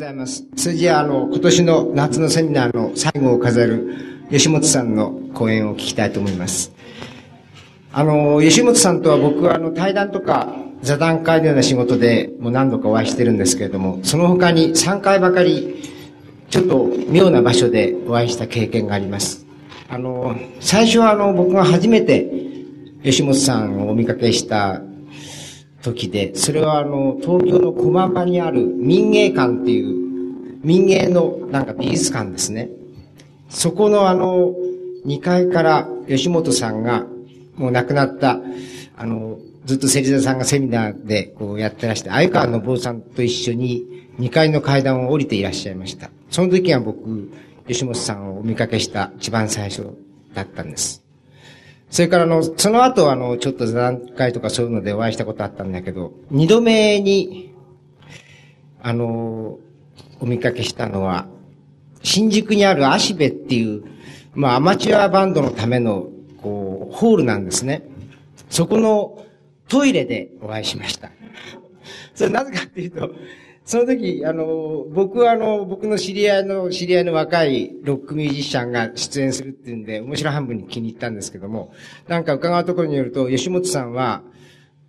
ございます。それじゃあ、あの、今年の夏のセミナーの最後を飾る吉本さんの講演を聞きたいと思います。あの、吉本さんとは僕はあの、対談とか座談会のような仕事でもう何度かお会いしてるんですけれども、その他に3回ばかり、ちょっと妙な場所でお会いした経験があります。あの、最初はあの、僕が初めて吉本さんをお見かけした時で、それはあの、東京の駒場にある民芸館っていう民芸のなんか美術館ですね。そこのあの、2階から吉本さんがもう亡くなった、あの、ずっと芹沢さんがセミナーでこうやってらして、相川の坊さんと一緒に2階の階段を降りていらっしゃいました。その時は僕、吉本さんをお見かけした一番最初だったんです。それからあの、その後あの、ちょっと座談会とかそういうのでお会いしたことあったんだけど、二度目に、あの、お見かけしたのは、新宿にある足部っていう、まあアマチュアバンドのための、こう、ホールなんですね。そこのトイレでお会いしました。それなぜかっていうと、その時、あの、僕はあの、僕の知り合いの、知り合いの若いロックミュージシャンが出演するっていうんで、面白半分に気に入ったんですけども、なんか伺うところによると、吉本さんは、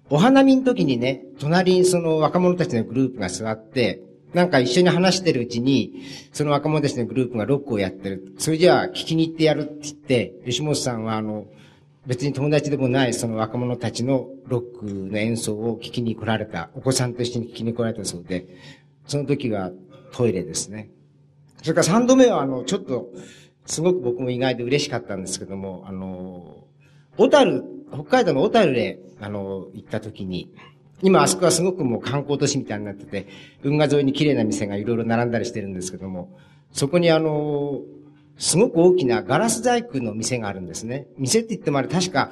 お花見の時にね、隣にその若者たちのグループが座って、なんか一緒に話してるうちに、その若者たちのグループがロックをやってる。それじゃあ聞きに行ってやるって言って、吉本さんはあの、別に友達でもないその若者たちのロックの演奏を聞きに来られた、お子さんと一緒に聞きに来られたそうで、その時はトイレですね。それから三度目はあの、ちょっと、すごく僕も意外で嬉しかったんですけども、あの、小樽、北海道の小樽で、あの、行った時に、今あそこはすごくもう観光都市みたいになってて、運河沿いに綺麗な店がいろいろ並んだりしてるんですけども、そこにあの、すごく大きなガラス細工の店があるんですね。店って言ってもあれ確か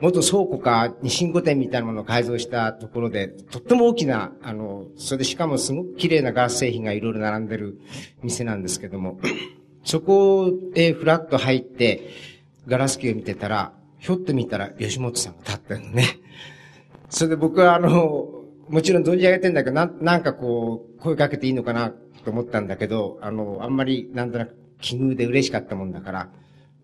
元倉庫か日清古店みたいなものを改造したところで、とっても大きな、あの、それでしかもすごく綺麗なガラス製品がいろいろ並んでる店なんですけども、そこへフラッと入って、ガラス機を見てたら、ひょっと見たら吉本さんが立ってるのね。それで僕はあの、もちろん存じ上げてんだけど、ななんかこう、声かけていいのかなと思ったんだけど、あの、あんまりなんとなく奇遇で嬉しかったもんだから、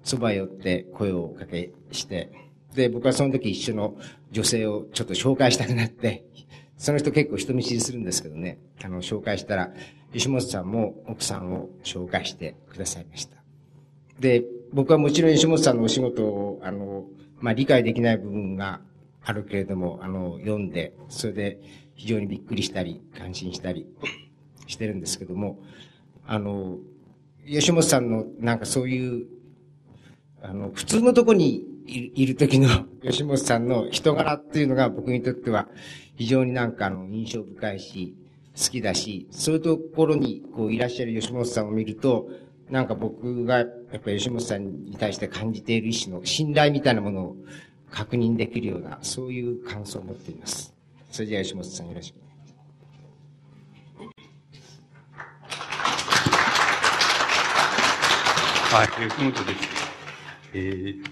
そば寄って声をかけして、で、僕はその時一緒の女性をちょっと紹介したくなって、その人結構人見知りするんですけどね、あの、紹介したら、石本さんも奥さんを紹介してくださいました。で、僕はもちろん石本さんのお仕事を、あの、まあ、理解できない部分があるけれども、あの、読んで、それで非常にびっくりしたり、感心したりしてるんですけども、あの、吉本さんのなんかそういう、あの、普通のとこにいる時の 吉本さんの人柄っていうのが僕にとっては非常になんかあの印象深いし、好きだし、そういうところにこういらっしゃる吉本さんを見ると、なんか僕がやっぱり吉本さんに対して感じている意志の信頼みたいなものを確認できるような、そういう感想を持っています。それじゃあ吉本さんよろしく。はい、吉本です。えー、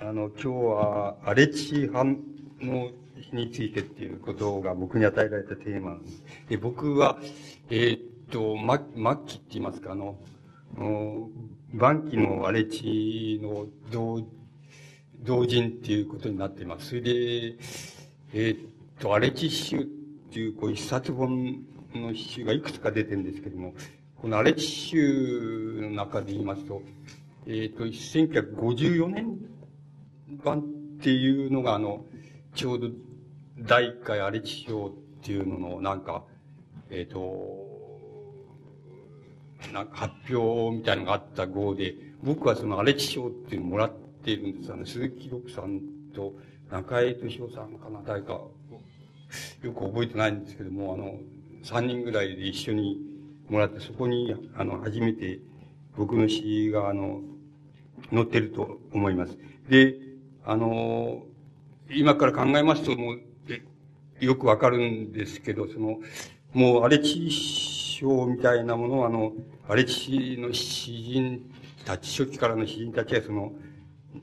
あの、今日は、荒れ地派の日についてっていうことが僕に与えられたテーマで、僕は、えー、っと、末期って言いますか、あの、晩期の荒れ地の同、同人っていうことになっています。それで、えー、っと、荒れ地集っていう、こう、一冊本の詩がいくつか出てるんですけども、このアレチ州の中で言いますと、えっ、ー、と、1954年版っていうのが、あの、ちょうど第一回アレチ賞っていうのの、なんか、えっ、ー、と、なんか発表みたいなのがあった号で、僕はそのアレチ賞っていうのをもらっているんです。あの、鈴木六さんと中江敏夫さんかな、誰か、よく覚えてないんですけども、あの、三人ぐらいで一緒にもらって、そこに、あの、初めて僕の詩が、あの、載ってると思います。で、あの、今から考えますと、もう、よくわかるんですけど、その、もう、荒地賞みたいなものは、あの、荒地の詩人たち、初期からの詩人たちは、その、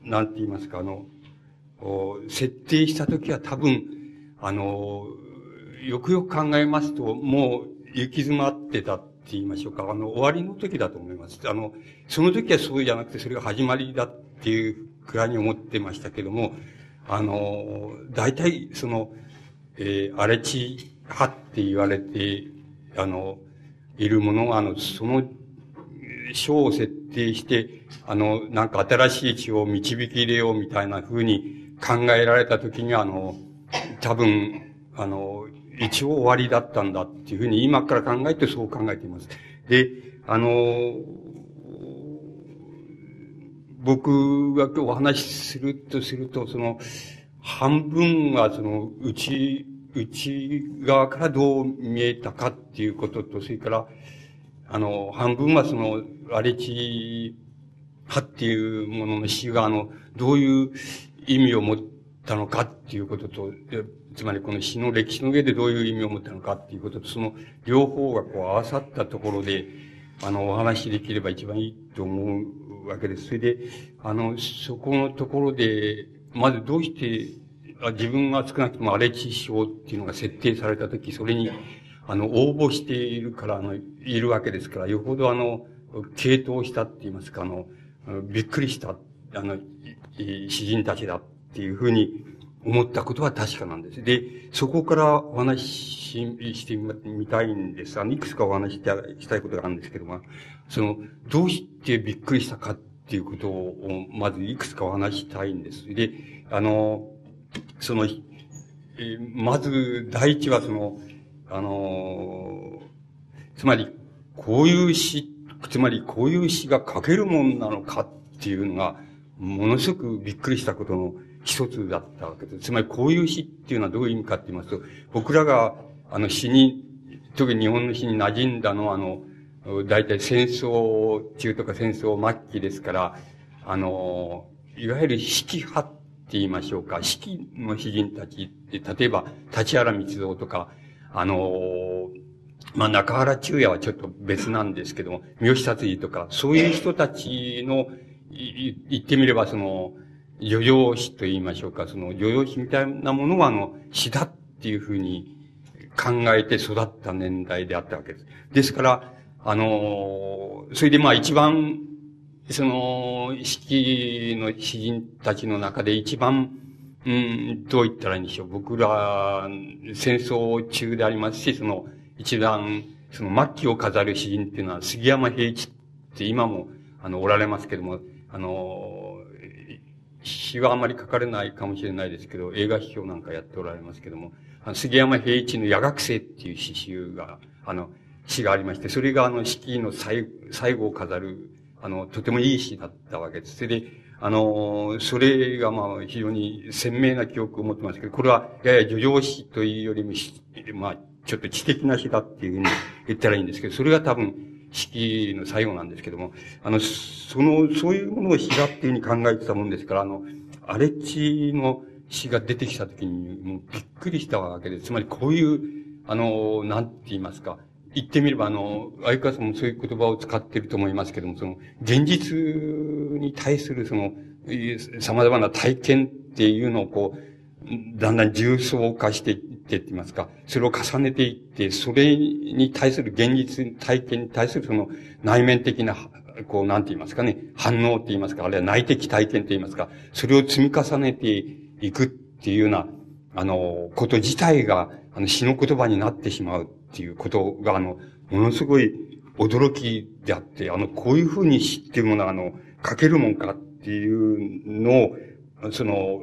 なんて言いますか、あの、設定したときは多分、あの、よくよく考えますと、もう、行き詰まってたって言いましょうか。あの、終わりの時だと思います。あの、その時はそうじゃなくて、それが始まりだっていうくらいに思ってましたけども、あの、大体、その、えー、荒れ地派って言われて、あの、いるものが、あの、その、章を設定して、あの、なんか新しい血を導き入れようみたいな風に考えられた時には、あの、多分、あの、一応終わりだったんだっていうふうに今から考えてそう考えています。で、あの、僕が今日お話しするとすると、その、半分はその、内、内側からどう見えたかっていうことと、それから、あの、半分はその、荒れ地派っていうものの死が、あの、どういう意味を持ったのかっていうことと、つまりこの詩の歴史の上でどういう意味を持ったのかっていうことと、その両方がこう合わさったところで、あの、お話しできれば一番いいと思うわけです。それで、あの、そこのところで、まずどうして、自分が少なくとも荒れ地症っていうのが設定されたとき、それに、あの、応募しているから、あの、いるわけですから、よほどあの、傾倒したって言いますか、あの、びっくりした、あの、詩人たちだっていうふうに思ったことは確かなんです。で、そこからお話ししてみたいんです。あの、いくつかお話ししたいことがあるんですけども、その、どうしてびっくりしたかっていうことを、まずいくつかお話したいんです。で、あの、その、えまず、第一はその、あの、つまり、こういう詩、つまりこういう詩が書けるもんなのかっていうのが、ものすごくびっくりしたことの一つだったわけです。つまりこういう詩っていうのはどういう意味かって言いますと、僕らがあの詩に、特に日本の詩に馴染んだのはあの、大体戦争中とか戦争末期ですから、あの、いわゆる式派って言いましょうか、式の詩人たちって、例えば、立原光蔵とか、あの、まあ、中原中也はちょっと別なんですけども、三好達治とか、そういう人たちの、言ってみればその、漁業詩と言いましょうか、その漁業詩みたいなものはあの、詩だっていうふうに考えて育った年代であったわけです。ですから、あの、それでまあ一番、その、式の詩人たちの中で一番、うん、どう言ったらいいんでしょう。僕ら、戦争中でありますし、その、一番、その末期を飾る詩人っていうのは杉山平一って今も、あの、おられますけども、あの、詩はあまり書かれないかもしれないですけど、映画批評なんかやっておられますけども、あの杉山平一の夜学生っていう詩集が、あの、詩がありまして、それがあの、式の最最後を飾る、あの、とてもいい詩だったわけです。それで、あの、それがまあ、非常に鮮明な記憶を持ってますけど、これは、やや叙情詩というよりも、まあ、ちょっと知的な詩だっていうふうに言ったらいいんですけど、それが多分、式の最後なんですけども、あの、その、そういうものを詩だっていうふうに考えてたもんですから、あの、荒れ地の詩が出てきたときに、もうびっくりしたわけです。つまりこういう、あの、なんて言いますか、言ってみれば、あの、相川さんもそういう言葉を使ってると思いますけども、その、現実に対するその、様々な体験っていうのをこう、だんだん重層化していってって言いますか、それを重ねていって、それに対する現実体験に対するその内面的な、こう、なんて言いますかね、反応って言いますか、あるいは内的体験って言いますか、それを積み重ねていくっていうような、あの、こと自体が、あの、詩の言葉になってしまうっていうことが、あの、ものすごい驚きであって、あの、こういうふうに詩っていうものは、あの、書けるもんかっていうのを、その、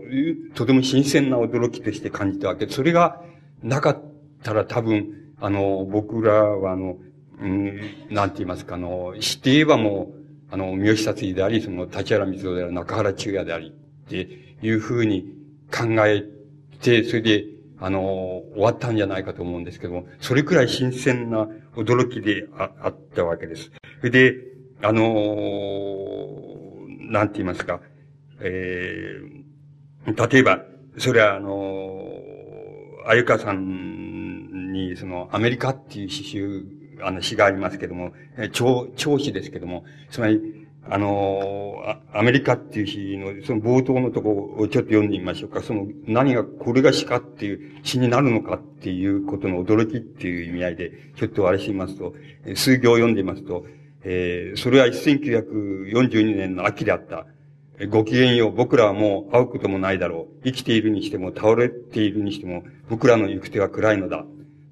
とても新鮮な驚きとして感じたわけ、それがなかったら多分、あの、僕らはあの、うん、なんて言いますか、あの、知って言えばもう、あの、三好達治であり、その、立原光夫であり、中原中也であり、っていうふうに考えて、それで、あの、終わったんじゃないかと思うんですけども、それくらい新鮮な驚きでああったわけです。それで、あの、なんて言いますか、えー、例えば、それはあの、あゆかさんに、その、アメリカっていう詩集、あの詩がありますけども、超、超詩ですけども、つまり、あの、アメリカっていう詩の、その冒頭のとこをちょっと読んでみましょうか。その、何が、これが詩かっていう詩になるのかっていうことの驚きっていう意味合いで、ちょっとあれしますと、数行読んでみますと、えー、それは1942年の秋であった。ごきげんよう、僕らはもう会うこともないだろう。生きているにしても、倒れているにしても、僕らの行く手は暗いのだ。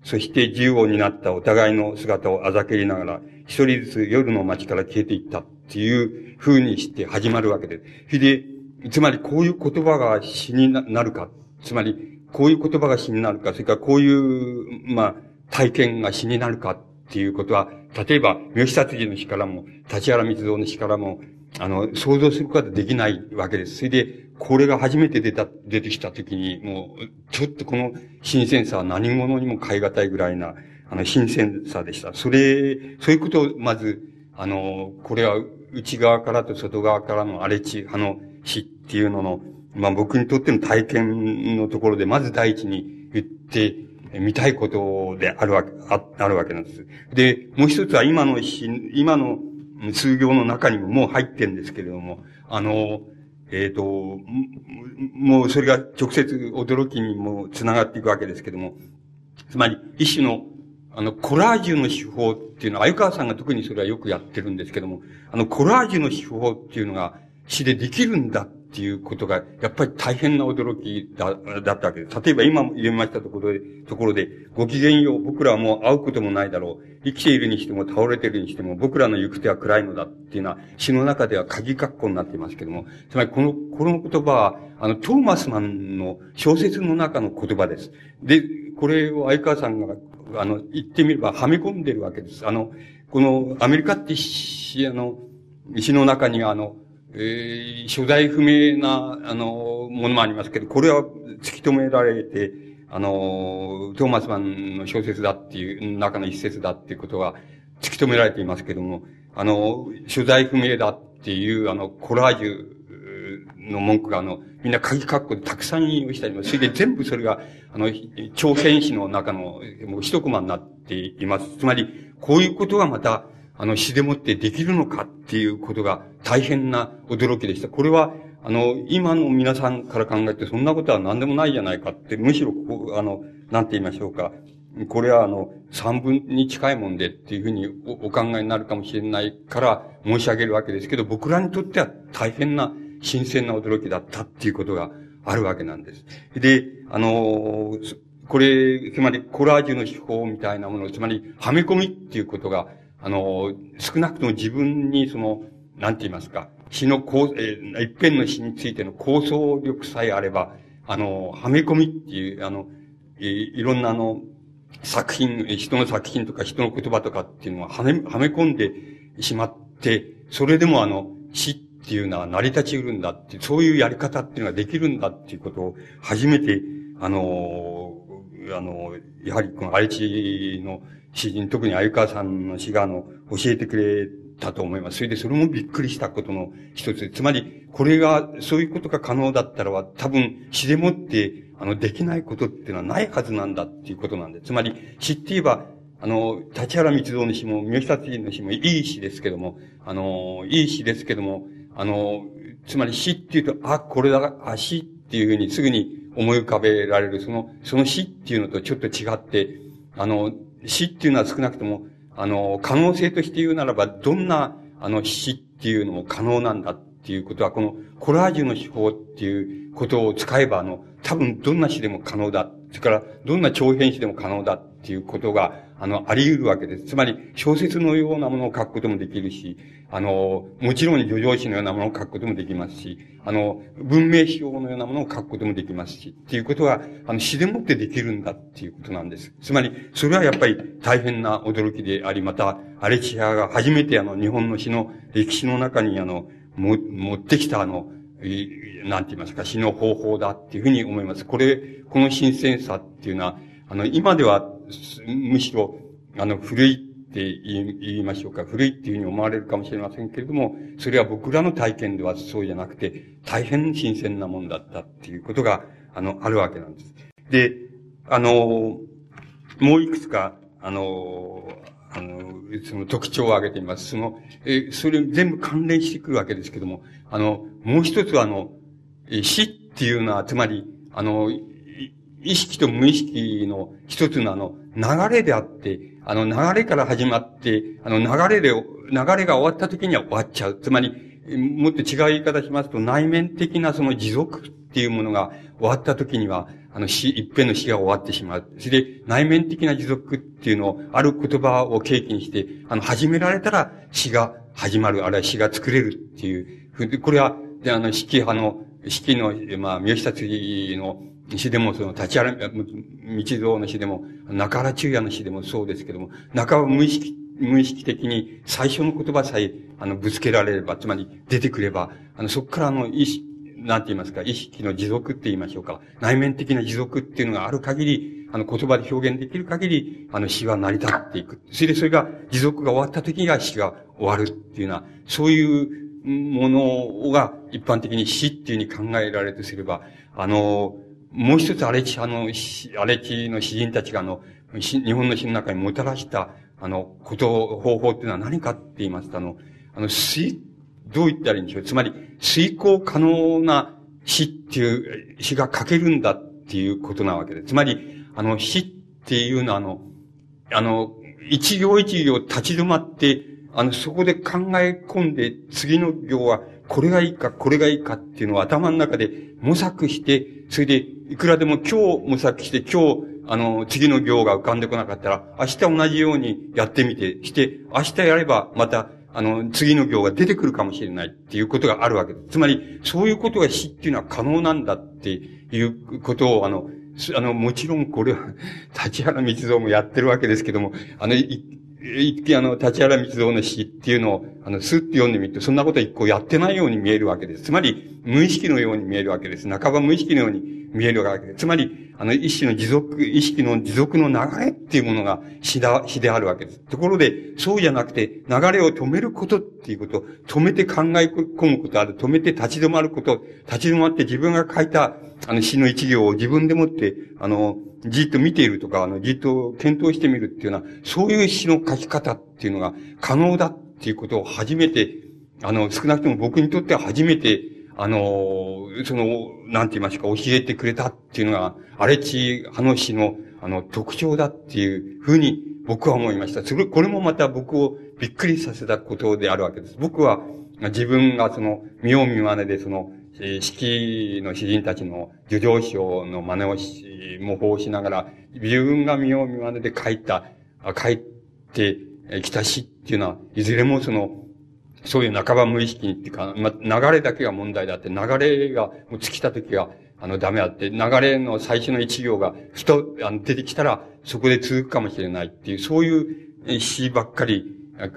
そして自由を担ったお互いの姿をあざけりながら、一人ずつ夜の街から消えていったっていう風にして始まるわけです。で、つまりこういう言葉が死になるか、つまりこういう言葉が死になるか、それからこういう、まあ、体験が死になるかっていうことは、例えば、三好達治の死からも、立原密造の死からも、あの、想像することはできないわけです。それで、これが初めて出た、出てきたときに、もう、ちょっとこの新鮮さは何者にも変え難いぐらいな、あの、新鮮さでした。それ、そういうことを、まず、あの、これは内側からと外側からの荒れ地派の死っていうのの、まあ僕にとっての体験のところで、まず第一に言ってみたいことであるわけ、ああるわけなんです。で、もう一つは今の今の数行の中にももう入ってんですけれども、あの、えっ、ー、と、もうそれが直接驚きにも繋がっていくわけですけども、つまり一種の、あの、コラージュの手法っていうのは、鮎川さんが特にそれはよくやってるんですけども、あの、コラージュの手法っていうのが詩でできるんだっっていうことが、やっぱり大変な驚きだ、だったわけです。例えば今読みましたところで、ところで、ご機嫌よう、僕らはもう会うこともないだろう。生きているにしても倒れているにしても、僕らの行く手は暗いのだっていうのは、詩の中では鍵括弧になっていますけども、つまりこの、この言葉は、あの、トーマスマンの小説の中の言葉です。で、これを相川さんが、あの、言ってみればはめ込んでるわけです。あの、このアメリカって詩、あの、詩の中に、あの、えー、所在不明な、あの、ものもありますけど、これは突き止められて、あの、トーマスマンの小説だっていう、中の一節だっていうことが突き止められていますけども、あの、所在不明だっていう、あの、コラージュの文句が、あの、みんな鍵括弧でたくさん引用したりも、それで全部それが、あの、長編詩の中の、もう一コマになっています。つまり、こういうことがまた、あの、詩でもってできるのかっていうことが大変な驚きでした。これは、あの、今の皆さんから考えてそんなことは何でもないじゃないかって、むしろこう、あの、なんて言いましょうか。これはあの、三分に近いもんでっていうふうにお考えになるかもしれないから申し上げるわけですけど、僕らにとっては大変な新鮮な驚きだったっていうことがあるわけなんです。で、あの、これ、つまりコラージュの手法みたいなもの、つまりはめ込みっていうことがあの、少なくとも自分にその、なんて言いますか、詩の構、えー、一辺の詩についての構想力さえあれば、あの、はめ込みっていう、あの、えー、いろんなあの、作品、人の作品とか人の言葉とかっていうのははめ、はめ込んでしまって、それでもあの、詩っていうのは成り立ちうるんだって、そういうやり方っていうのができるんだっていうことを初めて、あの、あの、やはりこの愛知の詩人、特に鮎川さんの詩が、あの、教えてくれたと思います。それでそれもびっくりしたことの一つ。つまり、これが、そういうことが可能だったらは、多分、詩でもって、あの、できないことっていうのはないはずなんだっていうことなんで。つまり、詩って言えば、あの、立原密造の詩も、三好達人の詩もいい詩ですけども、あの、いい詩ですけども、あの、つまり詩っていうと、あ、これだ、あ、詩っていうふうにすぐに思い浮かべられる、その、その詩っていうのとちょっと違って、あの、死っていうのは少なくとも、あの、可能性として言うならば、どんな、あの、死っていうのも可能なんだっていうことは、このコラージュの手法っていうことを使えば、あの、多分どんな死でも可能だ。それから、どんな長編死でも可能だっていうことが、あの、あり得るわけです。つまり、小説のようなものを書くこともできるし、あの、もちろん叙情詩のようなものを書くこともできますし、あの、文明史用のようなものを書くこともできますし、っていうことは、あの、詩でもってできるんだっていうことなんです。つまり、それはやっぱり大変な驚きであり、また、アレチアが初めてあの、日本の詩の歴史の中にあの、も、持ってきたあの、なんて言いますか、詩の方法だっていうふうに思います。これ、この新鮮さっていうのは、あの、今では、むしろ、あの、古いって言いましょうか。古いっていうふうに思われるかもしれませんけれども、それは僕らの体験ではそうじゃなくて、大変新鮮なもんだったっていうことが、あの、あるわけなんです。で、あの、もういくつか、あの、あの、その特徴を挙げています。その、え、それ全部関連してくるわけですけども、あの、もう一つはあの、死っていうのは、つまり、あの、意識と無意識の一つのあの、流れであって、あの、流れから始まって、あの、流れで、流れが終わった時には終わっちゃう。つまり、もっと違う言い方しますと、内面的なその持続っていうものが終わった時には、あの死、一遍の死が終わってしまう。それで、内面的な持続っていうのを、ある言葉を契機にして、あの、始められたら死が始まる、あるいは死が作れるっていう、これは、で、あの、式派の、式の、まあ、三好達の詩でも、その、立ち原、道蔵の詩でも、中原中也の詩でもそうですけども、中は無意識、無意識的に最初の言葉さえ、あの、ぶつけられれば、つまり出てくれば、あの、そこからあの、意識、なんて言いますか、意識の持続って言いましょうか。内面的な持続っていうのがある限り、あの言葉で表現できる限り、あの死は成り立っていく。それでそれが、持続が終わった時が死が終わるっていうような、そういうものが一般的に死っていうふうに考えられるとすれば、あの、もう一つ荒地、あの、荒地の詩人たちがあの、日本の詩の中にもたらした、あの、こと、方法っていうのは何かって言いますと、あの、あの、水、どう言ったらいいんでしょう。つまり、遂行可能な死っていう、死が書けるんだっていうことなわけです。つまり、あの、死っていうのは、あの、あの、一行一行立ち止まって、あの、そこで考え込んで、次の行は、これがいいか、これがいいかっていうのを頭の中で模索して、それで、いくらでも今日模索して、今日、あの、次の行が浮かんでこなかったら、明日同じようにやってみて、して、明日やればまたあの、次の行が出てくるかもしれないっていうことがあるわけです。つまり、そういうことが死っていうのは可能なんだっていうことを、あの、あの、もちろんこれは、立原道蔵もやってるわけですけども、あの、一見あの、立原道蔵の詩っていうのを、あの、スッて読んでみると、そんなこと一個やってないように見えるわけです。つまり、無意識のように見えるわけです。半ば無意識のように見えるわけです。つまり、あの、意識の持続、意識の持続の流れっていうものが詩だ、詩であるわけです。ところで、そうじゃなくて、流れを止めることっていうこと、止めて考え込むことある、止めて立ち止まること、立ち止まって自分が書いた、あの、詩の一行を自分でもって、あの、じっと見ているとか、あの、じっと検討してみるっていうのは、そういう詩の書き方っていうのが可能だっていうことを初めて、あの、少なくとも僕にとっては初めて、あの、その、なんて言いますか、教えてくれたっていうのが、荒地派の詩の、あの、特徴だっていうふうに僕は思いました。それ、これもまた僕をびっくりさせたことであるわけです。僕は、自分がその、見よう見まねでその、えー、式の詩人たちの叙情書の真似をし、模倣しながら、自分が見よう見まねで書いた、書いてきた詩っていうのは、いずれもその、そういう半ば無意識にっていうか、ま、流れだけが問題だって、流れがもう尽きた時が、あの、ダメだって、流れの最初の一行が、ふと、あの、出てきたら、そこで続くかもしれないっていう、そういう詩ばっかり、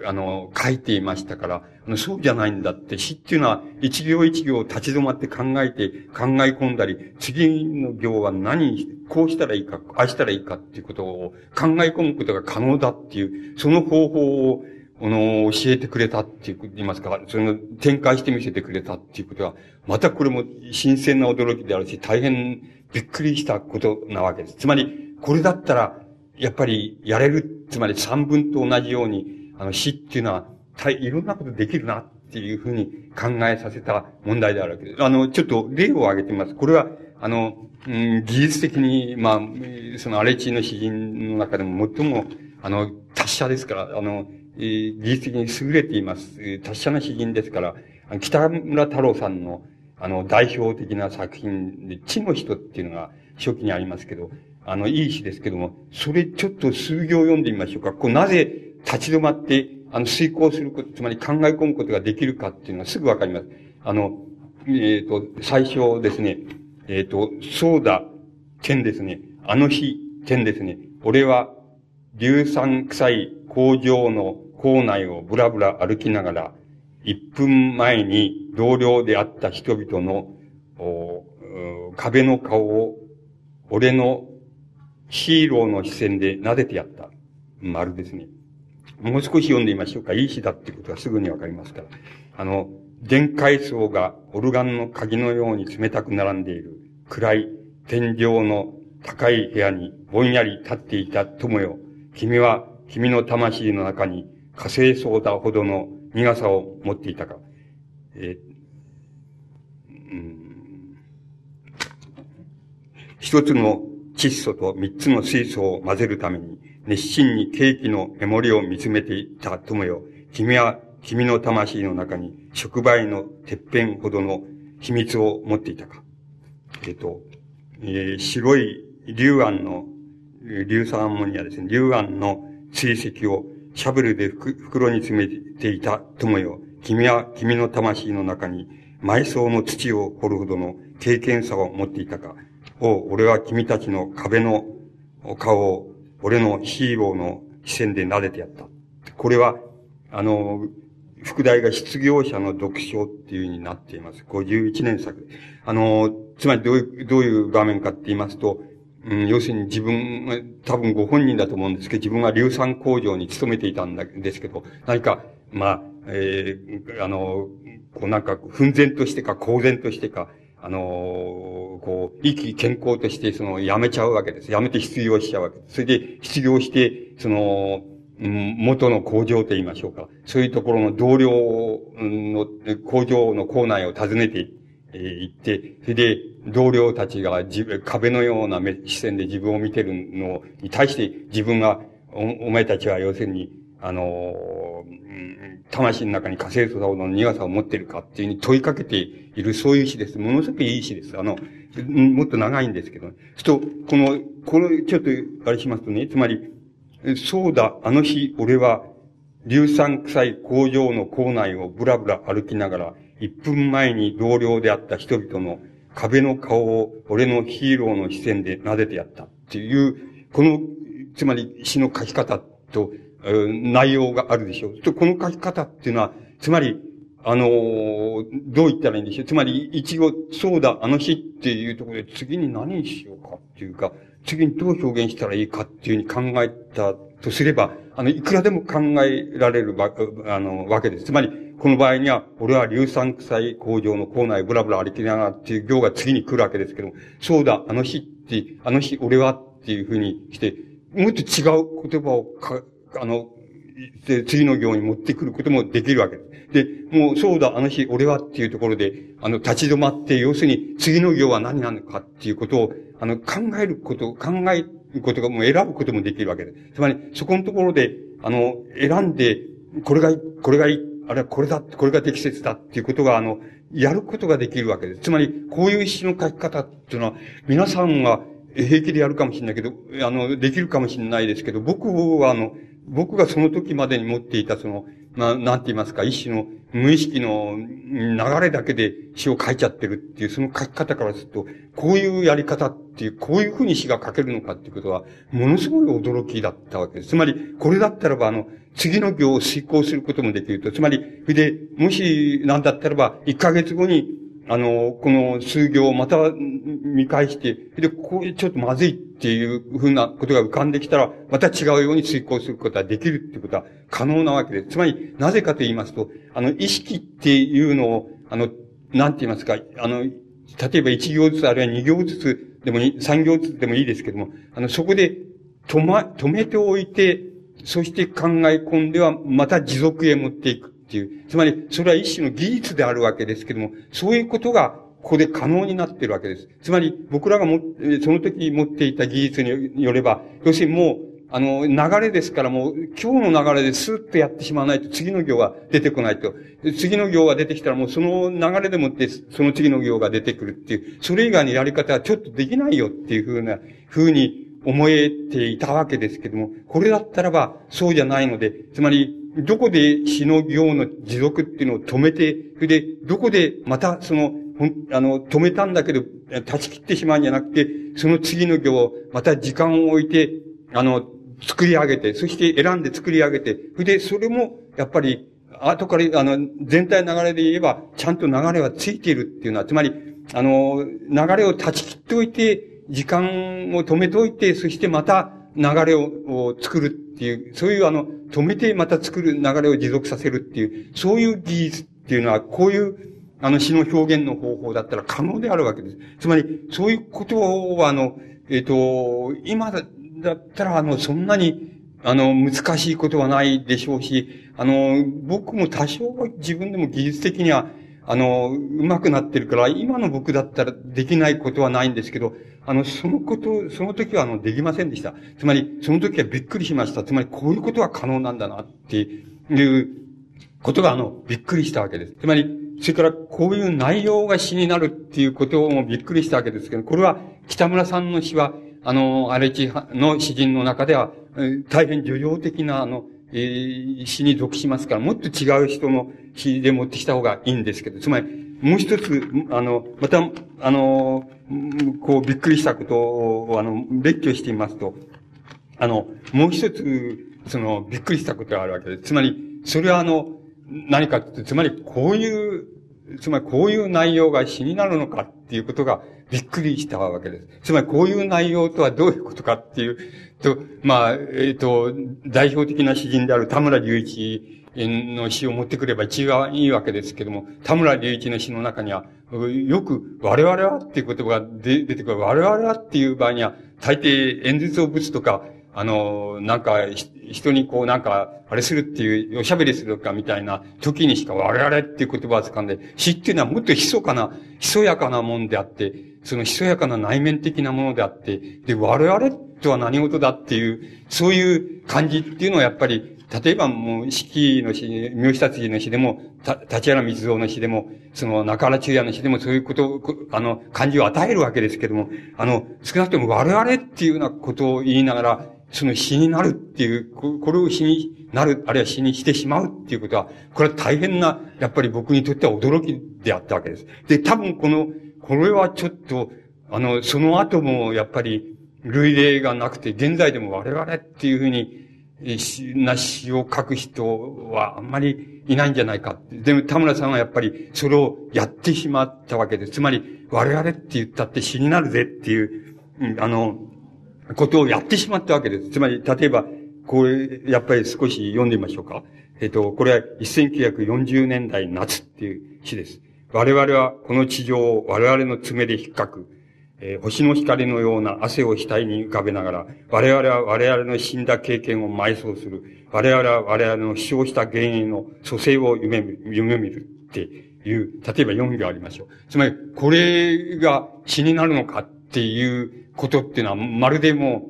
あの、書いていましたから、そうじゃないんだって、詩っていうのは一行一行立ち止まって考えて、考え込んだり、次の行は何、こうしたらいいか、あしたらいいかっていうことを考え込むことが可能だっていう、その方法を、あの、教えてくれたっていう、言いますか、その、展開してみせてくれたっていうことは、またこれも新鮮な驚きであるし、大変びっくりしたことなわけです。つまり、これだったら、やっぱりやれる、つまり三分と同じように、あの、死っていうのは、いろんなことできるなっていうふうに考えさせた問題であるわけです。あの、ちょっと例を挙げてみます。これは、あの、うん、技術的に、まあ、その荒地の詩人の中でも最も、あの、達者ですから、あの、技術的に優れています。達者な詩人ですから、北村太郎さんの、あの、代表的な作品で、地の人っていうのが初期にありますけど、あの、いい詩ですけども、それちょっと数行読んでみましょうか。こう、なぜ立ち止まって、あの、遂行すること、つまり考え込むことができるかっていうのはすぐわかります。あの、えっ、ー、と、最初ですね、えっ、ー、と、そうだ、点ですね。あの日、点ですね。俺は、硫酸臭い工場の校内をぶらぶら歩きながら、一分前に同僚であった人々の、お壁の顔を、俺のヒーローの視線で撫でてやった。丸ですね。もう少し読んでみましょうか。いい詩だってことがすぐにわかりますから。あの、電解層がオルガンの鍵のように冷たく並んでいる暗い天井の高い部屋にぼんやり立っていた友よ。君は君の魂の中に火星そうだほどの苦さを持っていたか。えー、うん、一つの窒素と三つの水素を混ぜるために、熱心にケーキのメモリを見つめていた友よ。君は、君の魂の中に、触媒のてっぺんほどの秘密を持っていたか。えっ、と、えー、白い硫酸の、硫酸アンモニアですね。硫酸の追跡をシャベルで袋に詰めていた友よ。君は君の魂の中に埋葬の土を掘るほどの経験さを持っていたか。お俺は君たちの壁の顔を俺のヒーローの視線で撫でてやった。これは、あの、副題が失業者の読書っていう風になっています。51年作。あの、つまりどういう、どういう場面かって言いますと、うん、要するに自分、多分ご本人だと思うんですけど、自分は硫酸工場に勤めていたんですけど、何か、まあ、えー、あの、こうなんか、奮然としてか、公然としてか、あのこう、意気健康として、その、辞めちゃうわけです。辞めて失業しちゃうわけです。それで、失業して、その、元の工場と言いましょうか。そういうところの同僚の工場の構内を訪ねてえー、行って、それで、同僚たちが自分、壁のような視線で自分を見てるのに対して自分が、お、お前たちは要するに、あの魂の中に火星素の苦さを持っているかっていうふうに問いかけている、そういう詩です。ものすごくいい詩です。あの、もっと長いんですけど、ちょっと、この、この、ちょっと、あれしますとね、つまり、そうだ、あの日、俺は、硫酸臭い工場の構内をぶらぶら歩きながら、一分前に同僚であった人々の壁の顔を俺のヒーローの視線で撫でてやったっていう、この、つまり詩の書き方と、内容があるでしょう。と、この書き方っていうのは、つまり、あの、どう言ったらいいんでしょう。つまり、一応、そうだ、あの日っていうところで、次に何にしようかっていうか、次にどう表現したらいいかっていうふうに考えたとすれば、あの、いくらでも考えられるわ、あの、わけです。つまり、この場合には、俺は硫酸臭い工場の構内ブラブラ歩きながらっていう行が次に来るわけですけども、そうだ、あの日って、あの日俺はっていうふうにして、もっと違う言葉をか、あの、で次の行に持ってくることもできるわけです。で、もうそうだ、あの日俺はっていうところで、あの、立ち止まって、要するに次の行は何なのかっていうことを、あの、考えること、考えることがもう選ぶこともできるわけです。つまり、そこのところで、あの、選んで、これがいい、これがいい、あるいはこれだ、これが適切だっていうことが、あの、やることができるわけです。つまり、こういう詩の書き方っていうのは、皆さんは平気でやるかもしれないけど、あの、できるかもしれないですけど、僕は、あの、僕がその時までに持っていたその、な、なんて言いますか、一種の無意識の流れだけで詩を書いちゃってるっていう、その書き方からすると、こういうやり方っていう、こういうふうに詩が書けるのかっていうことは、ものすごい驚きだったわけです。つまり、これだったらば、あの、次の行を遂行することもできると。つまり、それで、もし、なんだったらば、1ヶ月後に、あの、この数行をまた見返して、で、こう、ちょっとまずいっていうふうなことが浮かんできたら、また違うように遂行することができるっていうことは可能なわけです。つまり、なぜかと言いますと、あの、意識っていうのを、あの、なんて言いますか、あの、例えば1行ずつ、あるいは2行ずつでもいい、3行ずつでもいいですけども、あの、そこで止ま、止めておいて、そして考え込んでは、また持続へ持っていく。っていう。つまり、それは一種の技術であるわけですけども、そういうことが、ここで可能になっているわけです。つまり、僕らがも、その時持っていた技術によれば、要するにもう、あの、流れですからもう、今日の流れでスーッとやってしまわないと、次の行が出てこないと。次の行が出てきたらもうその流れでもって、その次の行が出てくるっていう、それ以外のやり方はちょっとできないよっていうふうな、ふうに思えていたわけですけども、これだったらば、そうじゃないので、つまり、どこで死の行の持続っていうのを止めて、それで、どこでまたその、あの、止めたんだけど、断ち切ってしまうんじゃなくて、その次の行をまた時間を置いて、あの、作り上げて、そして選んで作り上げて、それで、それも、やっぱり、後から、あの、全体の流れで言えば、ちゃんと流れはついているっていうのは、つまり、あの、流れを断ち切っておいて、時間を止めておいて、そしてまた流れを作る。っていう、そういうあの、止めてまた作る流れを持続させるっていう、そういう技術っていうのは、こういう、あの詩の表現の方法だったら可能であるわけです。つまり、そういうことは、あの、えっ、と、今だったら、あの、そんなに、あの、難しいことはないでしょうし、あの、僕も多少自分でも技術的には、あの、上手くなってるから、今の僕だったらできないことはないんですけど、あの、そのこと、その時はあの、できませんでした。つまり、その時はびっくりしました。つまり、こういうことは可能なんだな、っていうことが、あの、びっくりしたわけです。つまり、それから、こういう内容が詩になるっていうこともびっくりしたわけですけど、これは、北村さんの詩は、あの、荒地の詩人の中では、大変叙情的な、あの、えー、詩に属しますから、もっと違う人の詩で持ってきた方がいいんですけど、つまり、もう一つ、あの、また、あの、こう、びっくりしたことを、あの、列挙してみますと、あの、もう一つ、その、びっくりしたことがあるわけです。つまり、それはあの、何かって、つまり、こういう、つまり、こういう内容が詩になるのかっていうことが、びっくりしたわけです。つまり、こういう内容とはどういうことかっていうと、まあ、えっ、ー、と、代表的な詩人である田村隆一の詩を持ってくれば一番いいわけですけども、田村隆一の詩の中には、よく我々はっていう言葉が出てくる。我々はっていう場合には、大抵演説をぶつとか、あの、なんか、人にこうなんか、あれするっていう、おしゃべりするかみたいな時にしか我々っていう言葉を使うんで、死っていうのはもっと密かな、ひそやかなもんであって、そのひそやかな内面的なものであって、で、我々とは何事だっていう、そういう感じっていうのはやっぱり、例えばもう、四季の詩、妙久辻の詩でも、立原密造の詩でも、その中原中也の詩でもそういうことを、あの、感じを与えるわけですけども、あの、少なくとも我々っていうようなことを言いながら、その死になるっていう、これを死になる、あるいは死にしてしまうっていうことは、これは大変な、やっぱり僕にとっては驚きであったわけです。で、多分この、これはちょっと、あの、その後もやっぱり類例がなくて、現在でも我々っていうふうに、な詩を書く人はあんまりいないんじゃないか。でも田村さんはやっぱりそれをやってしまったわけです。つまり、我々って言ったって死になるぜっていう、あの、ことをやってしまったわけです。つまり、例えば、これ、やっぱり少し読んでみましょうか。えっと、これは1940年代夏っていう詩です。我々はこの地上を我々の爪で引っかく、えー、星の光のような汗を額に浮かべながら、我々は我々の死んだ経験を埋葬する。我々は我々の死傷した原因の蘇生を夢見る、夢見るっていう、例えば4行ありましょう。つまり、これが死になるのかっていうことっていうのは、まるでも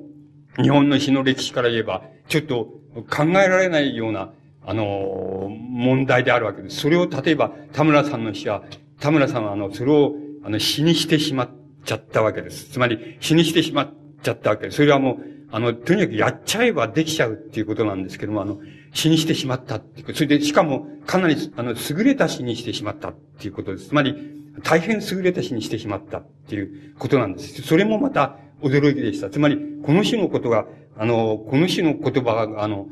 う、日本の詩の歴史から言えば、ちょっと考えられないような、あの、問題であるわけです。それを例えば、田村さんの詩は、田村さんはあの、それを、あの、詩にしてしまったちゃったわけです。つまり、詩にしてしまっちゃったわけです。それはもう、あの、とにかくやっちゃえばできちゃうっていうことなんですけども、あの、詩にしてしまったっていう。それで、しかも、かなり、あの、優れた詩にしてしまったっていうことです。つまり、大変優れた詩にしてしまったっていうことなんです。それもまた驚きでした。つまり、この詩のことが、あの、この詩の言葉が、あの、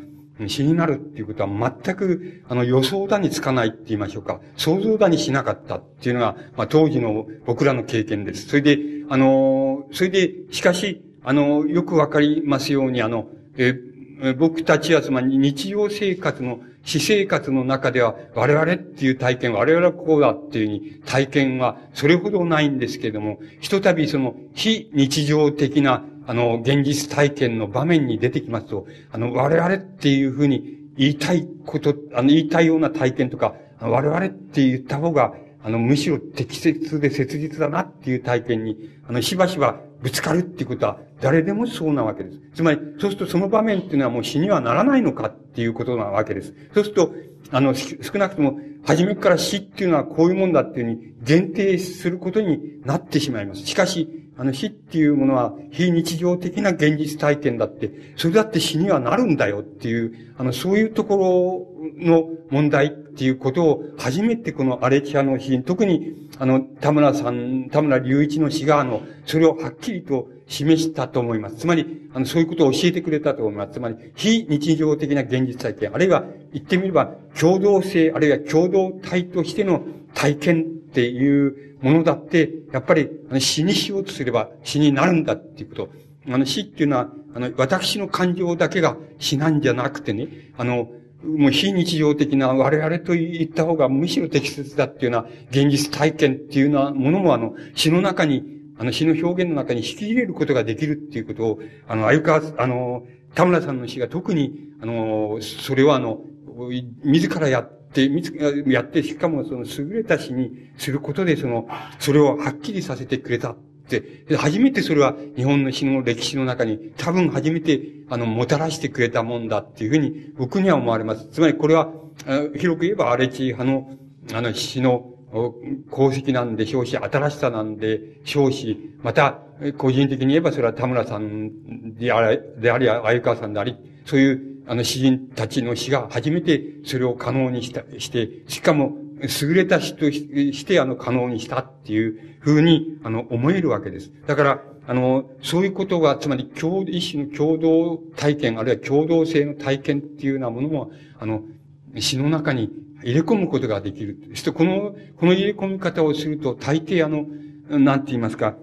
詩になるっていうことは全く、あの、予想だにつかないって言いましょうか。想像だにしなかったっていうのが、まあ、当時の僕らの経験です。それで、あの、それで、しかし、あの、よくわかりますように、あの、え、僕たちはつまり日常生活の私生活の中では我々っていう体験、我々はこうだっていうふうに体験はそれほどないんですけれども、ひとたびその非日常的なあの現実体験の場面に出てきますと、あの我々っていうふうに言いたいこと、あの言いたいような体験とか、我々って言った方があの、むしろ適切で切実だなっていう体験に、あの、しばしばぶつかるっていうことは、誰でもそうなわけです。つまり、そうするとその場面っていうのはもう死にはならないのかっていうことなわけです。そうすると、あの、少なくとも、初めから死っていうのはこういうもんだっていうふうに限定することになってしまいます。しかし、あの死っていうものは非日常的な現実体験だって、それだって死にはなるんだよっていう、あの、そういうところの問題っていうことを初めてこのアレチアの詩、特にあの、田村さん、田村隆一の詩があの、それをはっきりと示したと思います。つまり、あの、そういうことを教えてくれたと思います。つまり、非日常的な現実体験、あるいは言ってみれば、共同性、あるいは共同体としての体験っていうものだって、やっぱり死にしようとすれば死になるんだっていうこと。あの死っていうのは、あの、私の感情だけが死なんじゃなくてね、あの、もう非日常的な我々と言った方がむしろ適切だっていうような現実体験っていうようなものもあの死の中に、あの死の表現の中に引き入れることができるっていうことを、あの、あゆか、あの、田村さんの詩が特に、あの、それはあの、自らやって、自らやって、しかもその優れた詩にすることで、その、それをはっきりさせてくれたって、初めてそれは日本の詩の歴史の中に多分初めて、あの、もたらしてくれたもんだっていうふうに僕には思われます。つまりこれは、広く言えば荒地派の、あの詩の功績なんでしょうし、新しさなんでしょうし、また、個人的に言えばそれは田村さんであり、であり、鮎川さんであり、そういう、あの詩人たちの詩が初めてそれを可能にした、して、しかも、優れた詩として、あの、可能にしたっていうふうに、あの、思えるわけです。だから、あの、そういうことが、つまり、共、一種の共同体験、あるいは共同性の体験っていうようなものも、あの、詩の中に入れ込むことができる。そして、この、この入れ込み方をすると、大抵あの、なんて言いますか、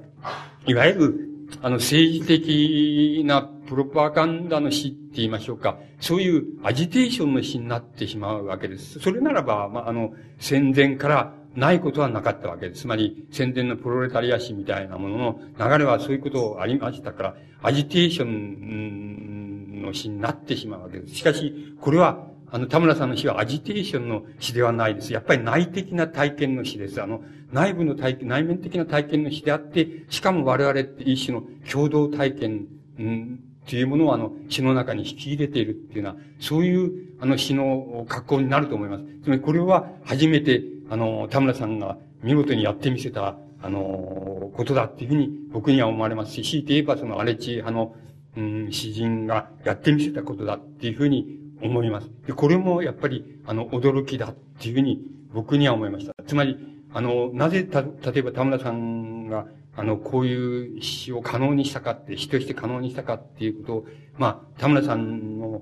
いわゆる、あの、政治的なプロパガンダの詩って言いましょうか。そういうアジテーションの詩になってしまうわけです。それならば、まあ、あの、戦前からないことはなかったわけです。つまり、戦前のプロレタリア史みたいなものの流れはそういうことありましたから、アジテーションの詩になってしまうわけです。しかし、これはあの、田村さんの詩はアジテーションの詩ではないです。やっぱり内的な体験の詩です。あの、内部の体験、内面的な体験の詩であって、しかも我々って一種の共同体験、うん、っていうものをあの、詩の中に引き入れているっていうのは、そういう、あの、詩の格好になると思います。つまりこれは初めて、あの、田村さんが見事にやってみせた、あの、ことだっていうふうに僕には思われますし、強いて言えばその荒れ地派の、うん、詩人がやってみせたことだっていうふうに思います。で、これもやっぱり、あの、驚きだっていうふうに僕には思いました。つまり、あの、なぜた、例えば田村さんが、あの、こういう詩を可能にしたかって、詩として可能にしたかっていうことを、まあ、田村さんの、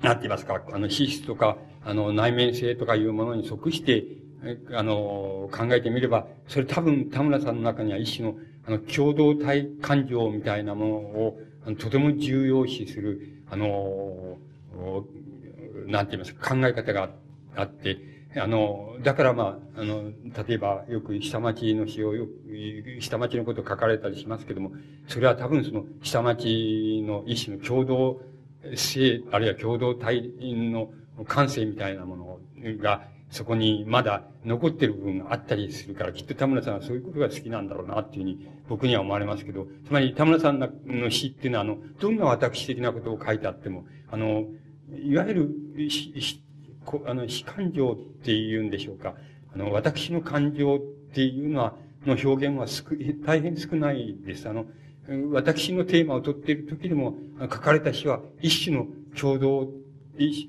なんて言いますか、あの、資質とか、あの、内面性とかいうものに即して、あの、考えてみれば、それ多分田村さんの中には一種の、あの、共同体感情みたいなものを、あのとても重要視する、あの、なんて言いますか、考え方があって、あの、だからまあ、あの、例えばよく下町の詩をよく、下町のこと書かれたりしますけども、それは多分その下町の一種の共同性、あるいは共同体の感性みたいなものが、そこにまだ残ってる部分があったりするから、きっと田村さんはそういうことが好きなんだろうなっていうふうに僕には思われますけど、つまり田村さんの詩っていうのは、あの、どんな私的なことを書いてあっても、あの、いわゆる、あの、非感情っていうんでしょうか。あの、私の感情っていうのは、の表現は少、大変少ないです。あの、私のテーマを取っている時でも、書かれた詩は一種の共同、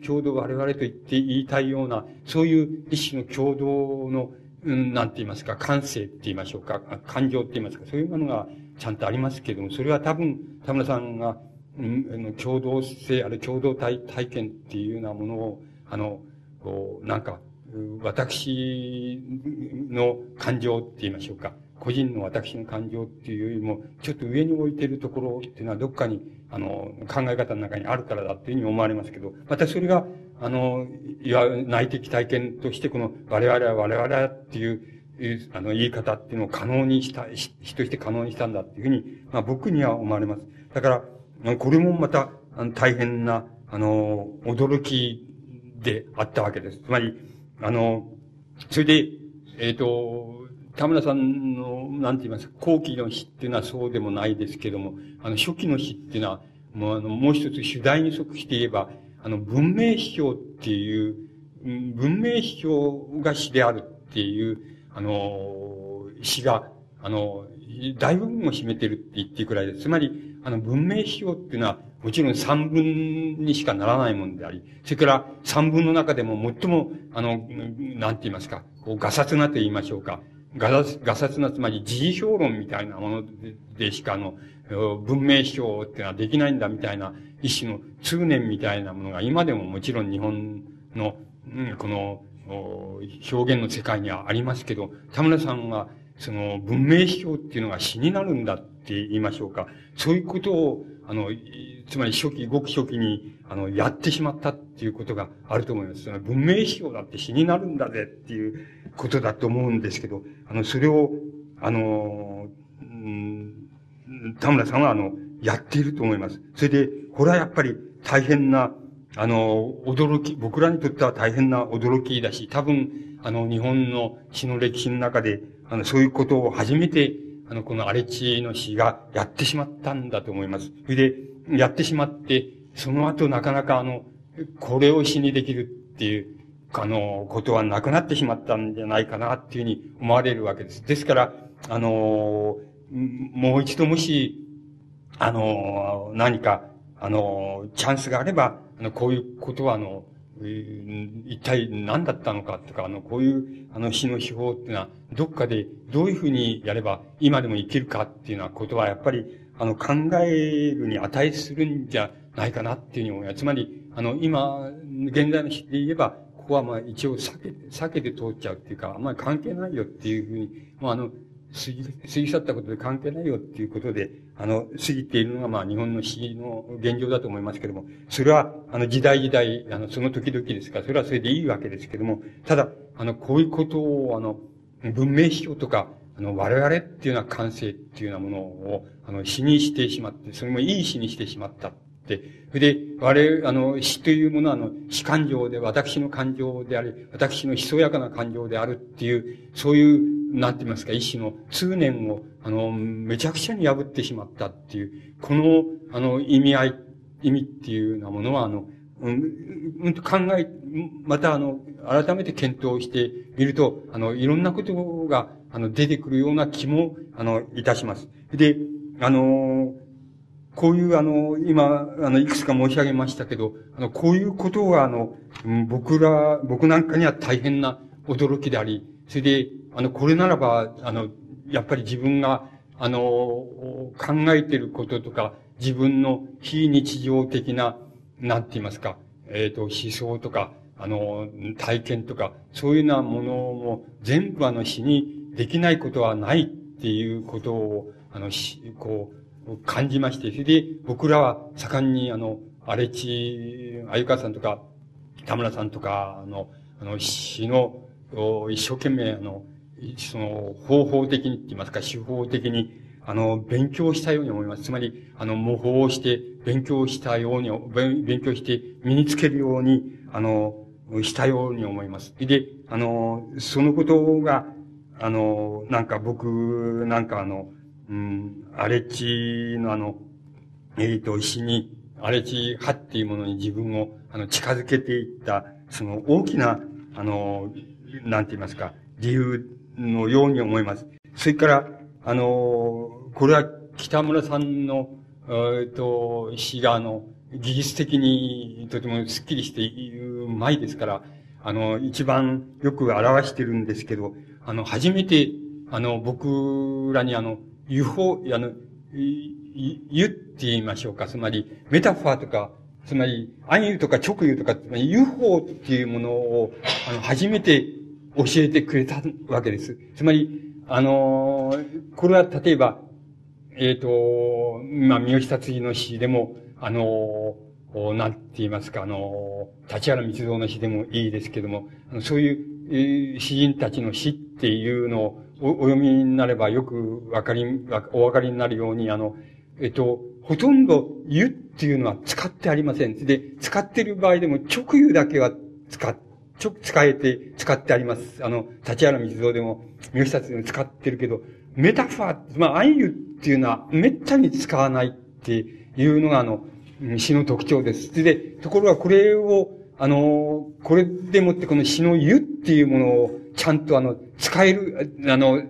共同我々と言って言いたいような、そういう一種の共同の、うん、なんて言いますか、感性って言いましょうか、感情って言いますか、そういうものがちゃんとありますけれども、それは多分、田村さんがうん、共同性、ある共同体体験っていうようなものを、あの、こう、なんか、私の感情って言いましょうか。個人の私の感情っていうよりも、ちょっと上に置いてるところっていうのはどっかに、あの、考え方の中にあるからだっていうふうに思われますけど、またそれが、あの、いわ内的体験として、この我々は我々っていう、あの、言い方っていうのを可能にした、人として可能にしたんだっていうふうに、まあ僕には思われます。だから、これもまた、あの、大変な、あの、驚きであったわけです。つまり、あの、それで、えっ、ー、と、田村さんの、なんて言いますか、後期の詩っていうのはそうでもないですけども、あの、初期の詩っていうのは、もうあの、もう一つ主題に即して言えば、あの、文明批評っていう、文明批評が詩であるっていう、あの、詩が、あの、大部分を占めてるって言っていくらいです。つまり、あの、文明費用っていうのは、もちろん三分にしかならないものであり、それから三分の中でも最も、あの、なんて言いますか、こう、ガサツなと言いましょうか。ガサガサツな、つまり時事評論みたいなものでしか、あの、文明批評っていうのはできないんだみたいな、一種の通念みたいなものが今でももちろん日本の、うん、この、表現の世界にはありますけど、田村さんが、その文明批評っていうのが死になるんだって言いましょうか。そういうことを、あの、つまり初期、ごく初期に、あの、やってしまったっていうことがあると思います。文明批評だって死になるんだぜっていうことだと思うんですけど、あの、それを、あの、うん、田村さんは、あの、やっていると思います。それで、これはやっぱり大変な、あの、驚き、僕らにとっては大変な驚きだし、多分、あの、日本の詩の歴史の中で、あの、そういうことを初めて、あの、この荒地の詩がやってしまったんだと思います。それで、やってしまって、その後なかなかあの、これを詩にできるっていう、あの、ことはなくなってしまったんじゃないかなっていうふうに思われるわけです。ですから、あの、もう一度もし、あの、何か、あの、チャンスがあれば、あの、こういうことは、あの、一体何だったのかとか、あの、こういう、あの、詩の手法っていうのは、どっかでどういうふうにやれば今でも生きるかっていうようなことは、やっぱり、あの、考えるに値するんじゃないかなっていうふうに思います。つまり、あの、今、現在の詩で言えば、ここはまあ一応避け、避けて通っちゃうっていうか、あんまり関係ないよっていうふうに、まああの、過ぎ、過ぎ去ったことで関係ないよっていうことで、あの、過ぎているのが、まあ、日本の詩の現状だと思いますけれども、それは、あの、時代時代、あの、その時々ですから、それはそれでいいわけですけれども、ただ、あの、こういうことを、あの、文明史とか、あの、我々っていうような感性っていうようなものを、あの、詩にしてしまって、それもいい詩にしてしまった。で、それで、我々、あの、死というものは、あの、死感情で、私の感情であり、私のひそやかな感情であるっていう、そういう、なんて言いますか、一種の通念を、あの、めちゃくちゃに破ってしまったっていう、この、あの、意味合い、意味っていうようなものは、あの、うん、うんと考え、またあの、改めて検討してみると、あの、いろんなことが、あの、出てくるような気も、あの、いたします。で、あの、こういうあの、今、あの、いくつか申し上げましたけど、あの、こういうことがあの、僕ら、僕なんかには大変な驚きであり、それで、あの、これならば、あの、やっぱり自分が、あの、考えてることとか、自分の非日常的な、なんて言いますか、えっ、ー、と、思想とか、あの、体験とか、そういうようなものも全部あの詩にできないことはないっていうことを、あの、し、こう、感じまして、それで僕らは盛んにあの、荒地、あゆかさんとか、田村さんとか、あの、あの、詩の、一生懸命、あの、その、方法的にって言いますか、手法的に、あの、勉強したように思います。つまり、あの、模倣して、勉強したように、勉強して、身につけるように、あの、したように思います。で、あの、そのことが、あの、なんか僕、なんかあの、うん、荒れ地のあの、えっ、ー、と、石に、荒れ地派っていうものに自分を、あの、近づけていった、その大きな、あの、なんて言いますか、理由のように思います。それから、あの、これは北村さんの、えっ、ー、と、詩が、あの、技術的にとてもスッキリしてうまいですから、あの、一番よく表してるんですけど、あの、初めて、あの、僕らにあの、輸法、あの、言って言いましょうか。つまり、メタファーとか、つまり、暗喩とか直喩とか、つまり、輸法っていうものを、あの、初めて教えてくれたわけです。つまり、あのこれは例えば、えっ、ー、と、まあ、三好達治の詩でも、あのなんて言いますか、あの立原密造の詩でもいいですけども、そういう、え詩人たちの詩っていうのを、お読みになればよくわかり、お分かりになるように、あの、えっと、ほとんど湯っていうのは使ってありません。で、使ってる場合でも直湯だけは使っ、ちょ、使えて、使ってあります。あの、立原密造でも、三好達でも使ってるけど、メタファー、まあ、暗湯っていうのはめったに使わないっていうのが、あの、詩の特徴です。で、ところがこれを、あの、これでもってこの詩の湯っていうものを、ちゃんとあの、使える、あの、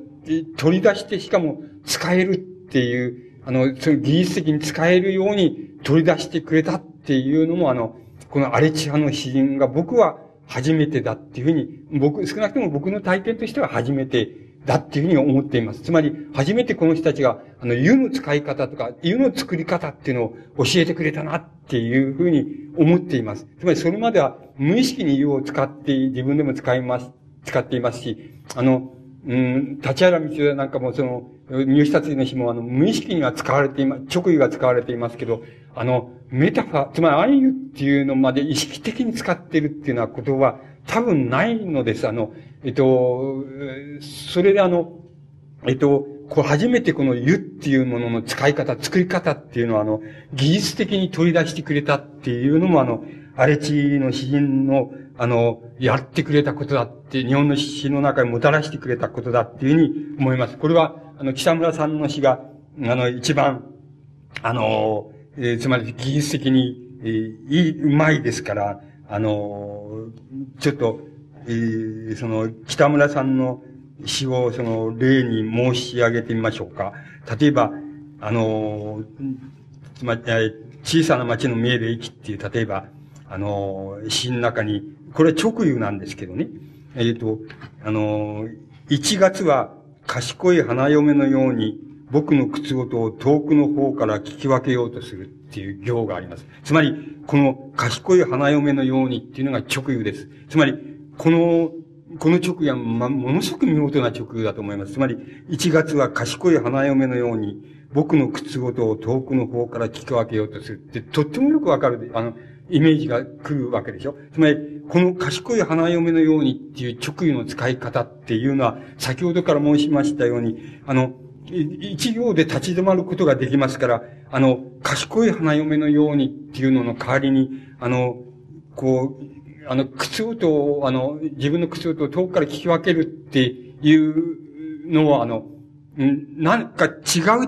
取り出してしかも使えるっていう、あの、その技術的に使えるように取り出してくれたっていうのも、あの、この荒地派の詩人が僕は初めてだっていうふうに、僕、少なくとも僕の体験としては初めてだっていうふうに思っています。つまり、初めてこの人たちが、あの、湯の使い方とか、湯の作り方っていうのを教えてくれたなっていうふうに思っています。つまり、それまでは無意識に湯を使って自分でも使います、使っていますし、あの、うん、立原道なんかもその、入試達の日もあの、無意識には使われています、直意が使われていますけど、あの、メタファー、つまり暗喩っていうのまで意識的に使ってるっていうようなことは多分ないのです。あの、えっと、それであの、えっと、こう初めてこの湯っていうものの使い方、作り方っていうのは、あの、技術的に取り出してくれたっていうのも、あの、荒地の詩人の、あの、やってくれたことだって、日本の詩の中にもたらしてくれたことだっていうふうに思います。これは、あの、北村さんの詩が、あの、一番、あの、えー、つまり技術的に、えー、いい、うまいですから、あの、ちょっと、えー、その、北村さんの詩を、その、例に申し上げてみましょうか。例えば、あの、つまり、小さな町の見える駅っていう、例えば、あの、詩の中に、これ直湯なんですけどね。えっ、ー、と、あの、1月は賢い花嫁のように僕の靴音を遠くの方から聞き分けようとするっていう行があります。つまり、この賢い花嫁のようにっていうのが直湯です。つまり、この、この直湯は、ま、ものすごく見事な直湯だと思います。つまり、1月は賢い花嫁のように、僕の靴音を遠くの方から聞き分けようとするって、とってもよくわかる、あの、イメージが来るわけでしょつまり、この賢い花嫁のようにっていう直湯の使い方っていうのは、先ほどから申しましたように、あの、一行で立ち止まることができますから、あの、賢い花嫁のようにっていうのの代わりに、あの、こう、あの、靴音を、あの、自分の靴音を遠くから聞き分けるっていうのは、あの、なんか違う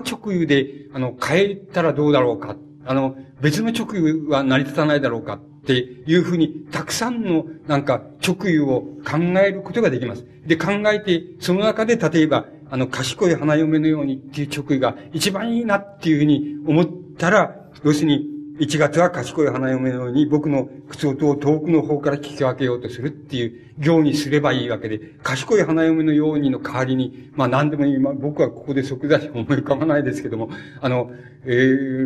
直湯で、あの、変えたらどうだろうか。あの、別の直湯は成り立たないだろうかっていうふうに、たくさんのなんか直湯を考えることができます。で、考えて、その中で例えば、あの、賢い花嫁のようにっていう直意が一番いいなっていうふうに思ったら、要するに、1月は賢い花嫁のように僕の靴音を遠くの方から聞き分けようとするっていう行にすればいいわけで、賢い花嫁のようにの代わりに、まあ何でもいい、僕はここで即座に 思い浮かばないですけども、あの、え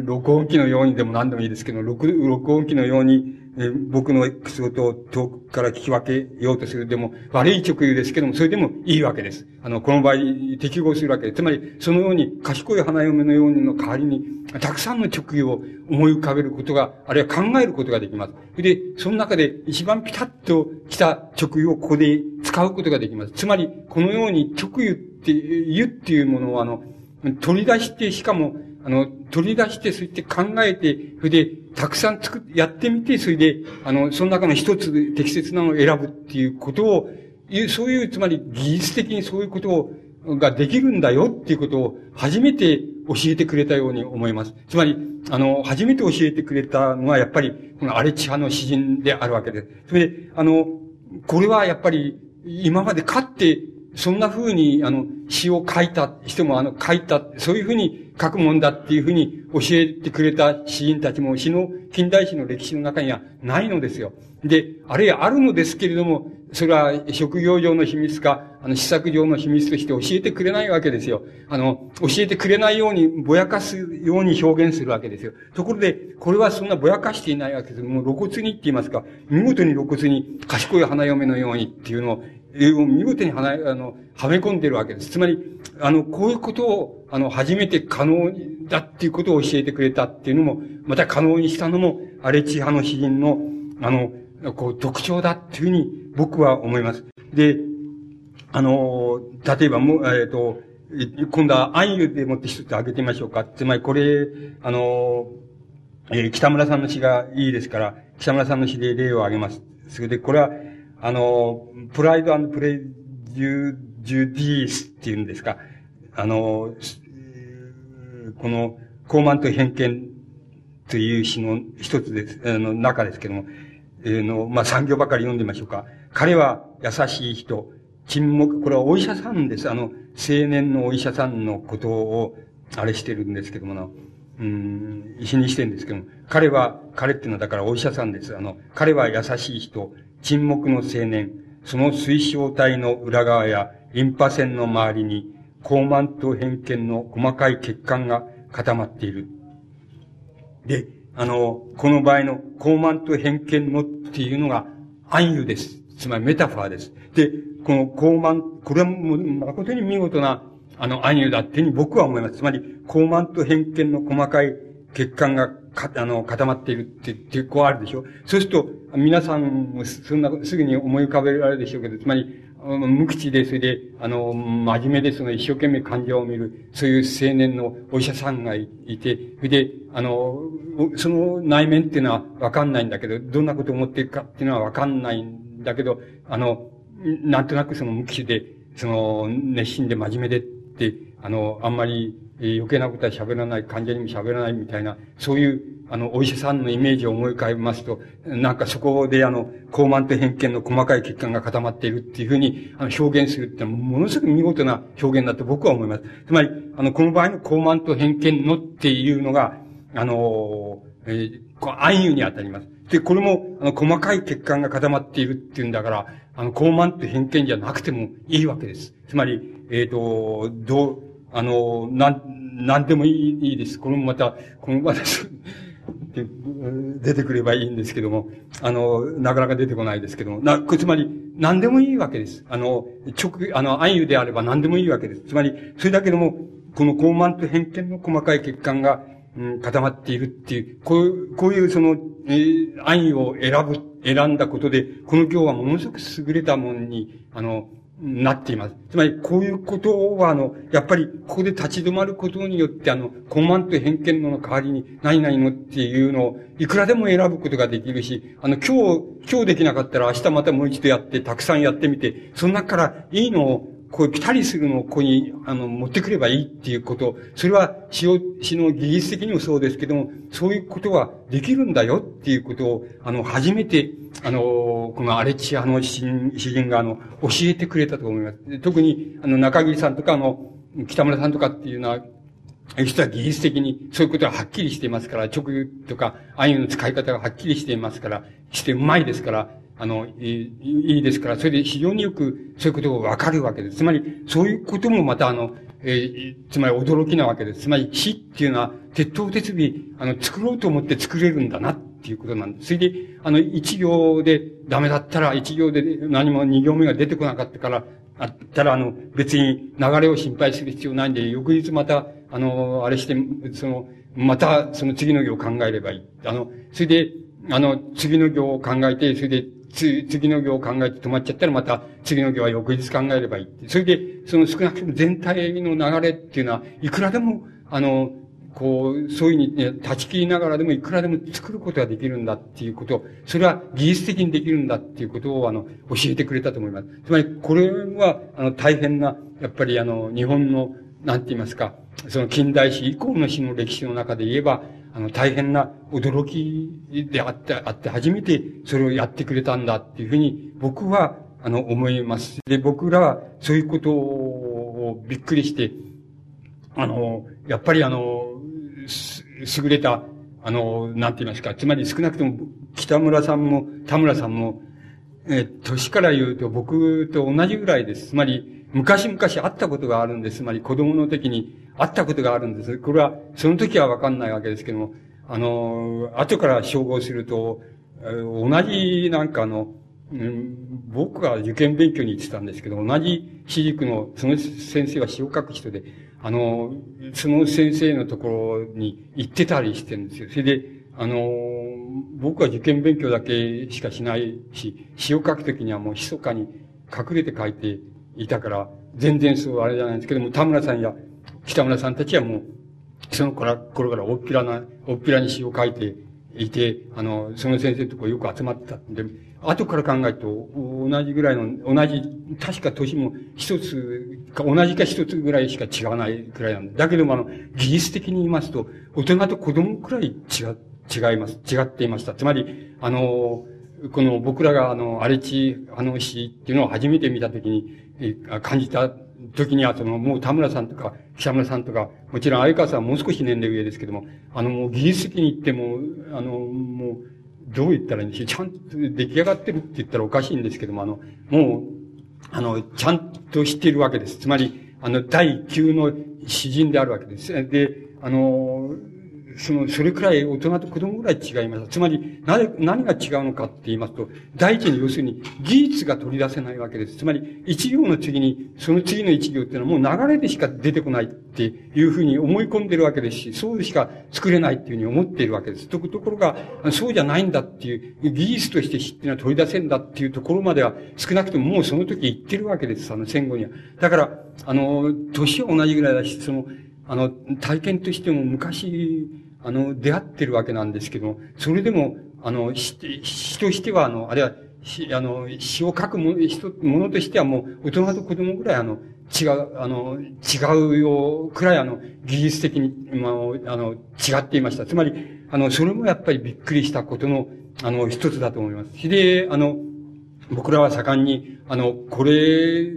ー、録音機のようにでも何でもいいですけど、録、録音機のように、えー、僕の靴音を遠くから聞き分けようとする。でも、悪い直言ですけども、それでもいいわけです。あの、この場合、適合するわけです。つまり、そのように、賢い花嫁のようにの代わりに、たくさんの直言を思い浮かべることが、あるいは考えることができます。で、その中で一番ピタッと来た直言をここで使うことができます。つまり、このように直言って、言っていうものを、あの、取り出して、しかも、あの、取り出して、そうやって考えて、それで、たくさん作っ、やってみて、それで、あの、その中の一つ適切なのを選ぶっていうことを、そういう、つまり技術的にそういうことを、ができるんだよっていうことを初めて教えてくれたように思います。つまり、あの、初めて教えてくれたのはやっぱり、この荒地派の詩人であるわけです。それで、あの、これはやっぱり、今まで勝って、そんな風に、あの、詩を書いた人も、あの、書いた、そういう風に書くもんだっていうふうに教えてくれた詩人たちも詩の、近代史の歴史の中にはないのですよ。で、あるいはあるのですけれども、それは職業上の秘密か、あの、施策上の秘密として教えてくれないわけですよ。あの、教えてくれないように、ぼやかすように表現するわけですよ。ところで、これはそんなぼやかしていないわけです。もう露骨にって言いますか、見事に露骨に賢い花嫁のようにっていうのをを見事にはな、あの、はめ込んでるわけです。つまり、あの、こういうことを、あの、初めて可能だっていうことを教えてくれたっていうのも、また可能にしたのも、荒地派の詩人の、あの、こう、特徴だっていうふうに僕は思います。で、あの、例えばもう、えっ、ー、と、今度は暗湯でもって一つ挙げてみましょうか。つまりこれ、あの、えー、北村さんの詩がいいですから、北村さんの詩で例を挙げます。それで、これは、あの、プライドプレジュ、ジュディースっていうんですか。あの、この、傲慢と偏見という詩の一つです、あの、中ですけども、えー、の、まあ、産業ばかり読んでみましょうか。彼は優しい人、沈黙、これはお医者さんです。あの、青年のお医者さんのことを、あれしてるんですけどもの、うん、石にしてるんですけども、彼は、彼っていうのはだからお医者さんです。あの、彼は優しい人、沈黙の青年、その水晶体の裏側やリンパ腺の周りに、高慢と偏見の細かい血管が固まっている。で、あの、この場合の高慢と偏見のっていうのが暗喩です。つまりメタファーです。で、この高慢、これはも誠に見事な、あの、暗喩だってに僕は思います。つまり、高慢と偏見の細かい血管がか、あの、固まっているって、っていう、こうあるでしょ。そうすると、皆さんもそんな、すぐに思い浮かべられるでしょうけど、つまり、無口で、それで、あの、真面目で、その一生懸命患者を見る、そういう青年のお医者さんがいて、それで、あの、その内面っていうのはわかんないんだけど、どんなことを思っているかっていうのはわかんないんだけど、あの、なんとなくその無口で、その、熱心で真面目でって、あの、あんまり余計なことは喋らない、患者にも喋らないみたいな、そういうあの、お医者さんのイメージを思い浮かべますと、なんかそこであの、高慢と偏見の細かい血管が固まっているっていうふうに、あの、表現するってのものすごく見事な表現だと僕は思います。つまり、あの、この場合の高慢と偏見のっていうのが、あの、えー、暗喩に当たります。で、これも、あの、細かい血管が固まっているっていうんだから、あの、高慢と偏見じゃなくてもいいわけです。つまり、えっ、ー、と、どう、あの、なん、なんでもいいいいです。これもまた、このまた、って出てくればいいんですけども、あの、なかなか出てこないですけども、な、つまり、何でもいいわけです。あの、直、あの、暗喩であれば何でもいいわけです。つまり、それだけでも、この高慢と偏見の細かい血管が、うん、固まっているっていう、こういう、こういうその、えー、暗喩を選ぶ、選んだことで、この行はものすごく優れたものに、あの、なっています。つまり、こういうことは、あの、やっぱり、ここで立ち止まることによって、あの、コマンと偏見の代わりに、何々のっていうのを、いくらでも選ぶことができるし、あの、今日、今日できなかったら明日またもう一度やって、たくさんやってみて、その中からいいのをこういうピタリするのをここに、あの、持ってくればいいっていうこと、それは死を、死の技術的にもそうですけども、そういうことはできるんだよっていうことを、あの、初めて、あの、このアレチアの詩人が、あの、教えてくれたと思います。特に、あの、中桐さんとか、あの、北村さんとかっていうのは、実は技術的にそういうことがはっきりしていますから、直とか、ああいうの使い方がはっきりしていますから、してうまいですから、あの、いいいですから、それで非常によくそういうことがわかるわけです。つまり、そういうこともまたあの、えー、つまり驚きなわけです。つまり死っていうのは、鉄頭鉄尾、あの、作ろうと思って作れるんだなっていうことなんです。それで、あの、一行でダメだったら、一行で何も二行目が出てこなかったから、あったら、あの、別に流れを心配する必要ないんで、翌日また、あの、あれして、その、また、その次の行を考えればいい。あの、それで、あの、次の行を考えて、それで、つ、次の行を考えて止まっちゃったらまた次の行は翌日考えればいい。それで、その少なくとも全体の流れっていうのは、いくらでも、あの、こう、そういうふうに、ね、断ち切りながらでもいくらでも作ることができるんだっていうこと、それは技術的にできるんだっていうことを、あの、教えてくれたと思います。つまり、これは、あの、大変な、やっぱりあの、日本の、なんて言いますか、その近代史以降の史の歴史の中で言えば、の、大変な驚きであって、あって初めてそれをやってくれたんだっていうふうに僕は、あの、思います。で、僕らはそういうことをびっくりして、あの、やっぱりあの、優れた、あの、なんて言いますか、つまり少なくとも北村さんも田村さんも、え年から言うと僕と同じぐらいです。つまり、昔々会ったことがあるんです。つまり子供の時に会ったことがあるんです。これは、その時はわかんないわけですけども、あの、後から照合すると、同じなんかあの、うん、僕が受験勉強に行ってたんですけど、同じ私塾の、その先生は詩を書く人で、あの、その先生のところに行ってたりしてるんですよ。それで、あの、僕は受験勉強だけしかしないし、詩を書くときにはもう密かに隠れて書いていたから、全然そうあれじゃないんですけども、田村さんや北村さんたちはもう、その頃から大っぴらな、大っぴらに詩を書いていて、あの、その先生とこよく集まってたんで、後から考えると、同じぐらいの、同じ、確か年も一つか、同じか一つぐらいしか違わないくらいなんだ。だけども、あの、技術的に言いますと、大人と子供くらい違、違います。違っていました。つまり、あの、この僕らがあの、荒地あの詩っていうのを初めて見たときに、感じた時には、その、もう田村さんとか、北村さんとか、もちろん相川さんはもう少し年齢上ですけども、あの、もう技術的に言っても、あの、もう、どう言ったらいいんでしょう。ちゃんと出来上がってるって言ったらおかしいんですけども、あの、もう、あの、ちゃんとしているわけです。つまり、あの、第9の詩人であるわけです。で、あの、その、それくらい大人と子供ぐらい違います。つまり、なぜ、何が違うのかって言いますと、第一に要するに、技術が取り出せないわけです。つまり、一行の次に、その次の一行っていうのはもう流れでしか出てこないっていうふうに思い込んでるわけですし、そうしか作れないっていうふうに思っているわけです。ところが、そうじゃないんだっていう、技術として死っていうのは取り出せんだっていうところまでは、少なくとももうその時言ってるわけです。あの戦後には。だから、あの、年は同じぐらいだし、その、あの、体験としても昔、あの、出会ってるわけなんですけども、それでも、あの、詩としては、あの、あれは、あの、詩を書くもの、ものとしてはもう、大人と子供ぐらい、あの、違う、あの、違うよ、くらい、あの、技術的に、まあ、あの、違っていました。つまり、あの、それもやっぱりびっくりしたことの、あの、一つだと思います。で、あの、僕らは盛んに、あの、これ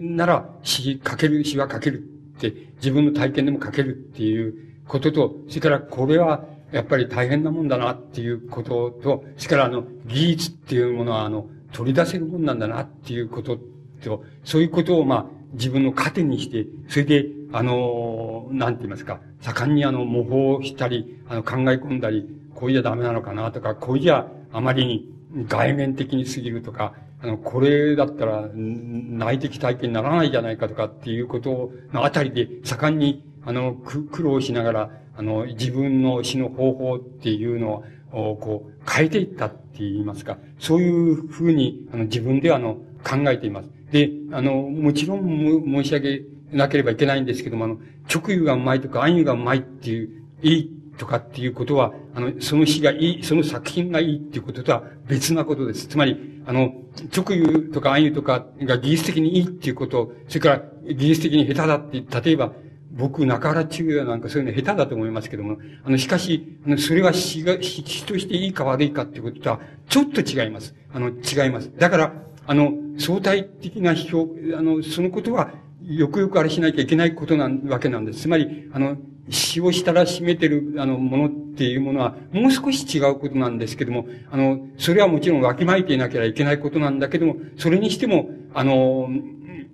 なら詩書ける、詩は書けるって、自分の体験でも書けるっていうことと、それからこれはやっぱり大変なもんだなっていうことと、それからあの、技術っていうものはあの、取り出せるもんなんだなっていうことと、そういうことをまあ、自分の糧にして、それで、あの、なんて言いますか、盛んにあの、模倣したり、あの、考え込んだり、こうじゃダメなのかなとか、こうじゃあまりに外面的に過ぎるとか、あの、これだったら内的体験にならないじゃないかとかっていうことのあたりで盛んに、あの、苦労しながら、あの、自分の死の方法っていうのを、こう、変えていったって言いますか、そういうふうに、あの、自分では、あの、考えています。で、あの、もちろん申し上げなければいけないんですけども、あの、直輸がうまいとか暗輸がうまいっていう、いいとかっていうことは、あの、その詩がいい、その作品がいいっていうこととは別なことです。つまり、あの、直輸とか暗輸とかが技術的にいいっていうこと、それから技術的に下手だって、例えば、僕、中原中也なんかそういうの下手だと思いますけども、あの、しかし、あの、それは詩が、詩としていいか悪いかっていうこととは、ちょっと違います。あの、違います。だから、あの、相対的な批評、あの、そのことは、よくよくあれしなきゃいけないことなわけなんです。つまり、あの、死をしたらしめてる、あの、ものっていうものは、もう少し違うことなんですけども、あの、それはもちろんわきまいていなければいけないことなんだけども、それにしても、あの、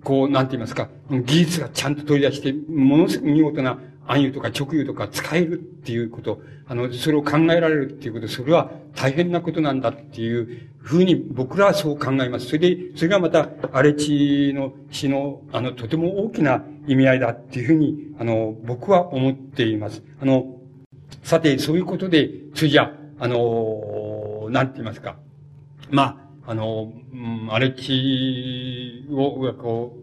こう、なんて言いますか、技術がちゃんと取り出して、ものすごく見事な暗喩とか直喩とか使えるっていうこと、あの、それを考えられるっていうこと、それは大変なことなんだっていうふうに僕らはそう考えます。それで、それがまた、荒地の詩の、あの、とても大きな意味合いだっていうふうに、あの、僕は思っています。あの、さて、そういうことで、それじゃあ、の、なんて言いますか。まあ、あの、うん、荒地を、こ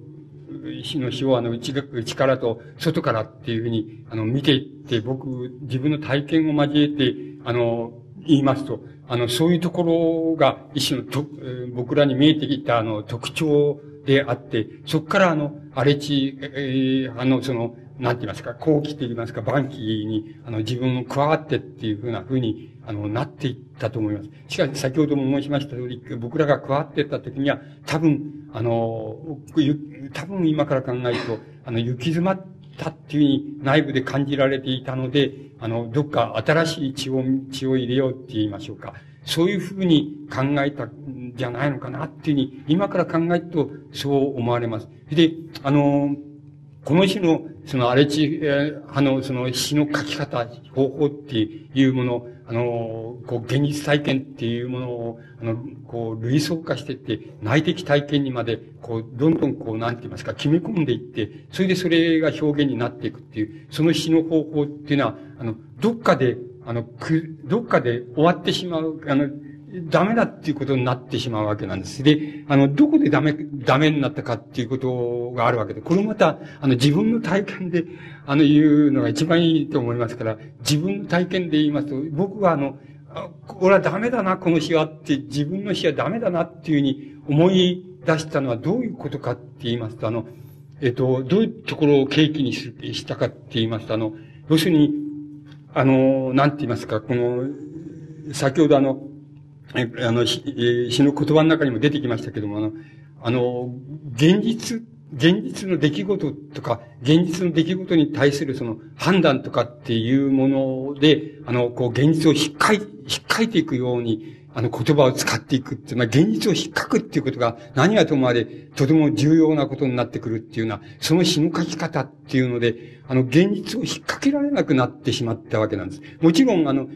う、死の死をあの内内からと外からっていうふうにあの見ていって、僕、自分の体験を交えて、あの、言いますと、あの、そういうところが一種のと、僕らに見えてきたあの特徴であって、そこからあの、荒れ地、えー、あの、その、なんて言いますか、後期と言いますか、晩期に、あの、自分も加わってっていうふうなふうに、あの、なっていったと思います。しかし、先ほども申しました通り、僕らが加わっていった時には、多分、あの、多分今から考えると、あの、行き詰まったっていうふうに内部で感じられていたので、あの、どっか新しい血を、血を入れようって言いましょうか。そういうふうに考えたんじゃないのかなっていうふうに、今から考えると、そう思われます。で、あの、この詩の、その荒れ地派の、その詩の書き方、方法っていうもの、あの、こう、現実体験っていうものを、あの、こう、類想化していって、内的体験にまで、こう、どんどんこう、なんて言いますか、決め込んでいって、それでそれが表現になっていくっていう、その詩の方法っていうのは、あの、どっかで、あの、く、どっかで終わってしまう、あの、ダメだっていうことになってしまうわけなんです。で、あの、どこでダメ、ダメになったかっていうことがあるわけで、これまた、あの、自分の体験で、あの、言うのが一番いいと思いますから、自分の体験で言いますと、僕はあの、これはダメだな、この詩はって、自分の詩はダメだなっていうふうに思い出したのはどういうことかって言いますと、あの、えっと、どういうところを契機にしたかって言いますと、あの、要するに、あの、なんて言いますか、この、先ほどあの、あの、詩の言葉の中にも出てきましたけども、あの、あの、現実、現実の出来事とか、現実の出来事に対するその判断とかっていうもので、あの、こう、現実を引っかい、引っかいていくように、あの、言葉を使っていくっていう、まあ、現実を引っかくっていうことが何はともあれ、とても重要なことになってくるっていうような、その詩の書き方っていうので、あの、現実を引っ掛けられなくなってしまったわけなんです。もちろん、あの、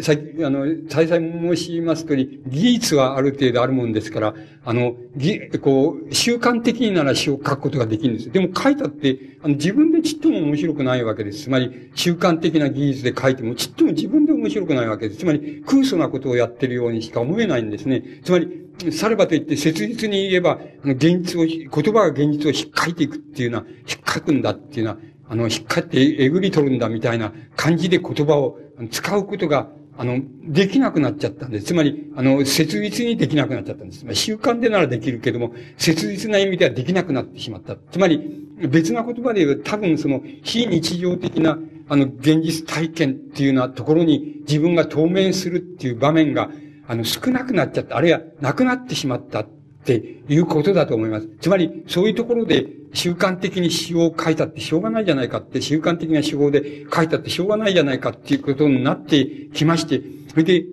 さ、あの、再々申しますとおり、技術はある程度あるもんですから、あの、ぎ、こう、習慣的になら詩を書くことができるんです。でも書いたって、あの、自分でちっとも面白くないわけです。つまり、習慣的な技術で書いても、ちっとも自分で面白くないわけです。つまり、空想なことをやってるようにしか思えないんですね。つまり、さればといって切実に言えば、現実を、言葉が現実を引っかいていくっていうのは、引っかくんだっていうのは、あの、引っかってえぐり取るんだみたいな感じで言葉を使うことが、あの、できなくなっちゃったんです。つまり、あの、切実にできなくなっちゃったんです。まあ、習慣でならできるけども、切実な意味ではできなくなってしまった。つまり、別な言葉で言うと多分その、非日常的な、あの、現実体験っていうようなところに自分が当面するっていう場面が、あの、少なくなっちゃった、あるいはなくなってしまったっていうことだと思います。つまり、そういうところで習慣的に詩を書いたってしょうがないじゃないかって、習慣的な手法で書いたってしょうがないじゃないかっていうことになってきまして、それで、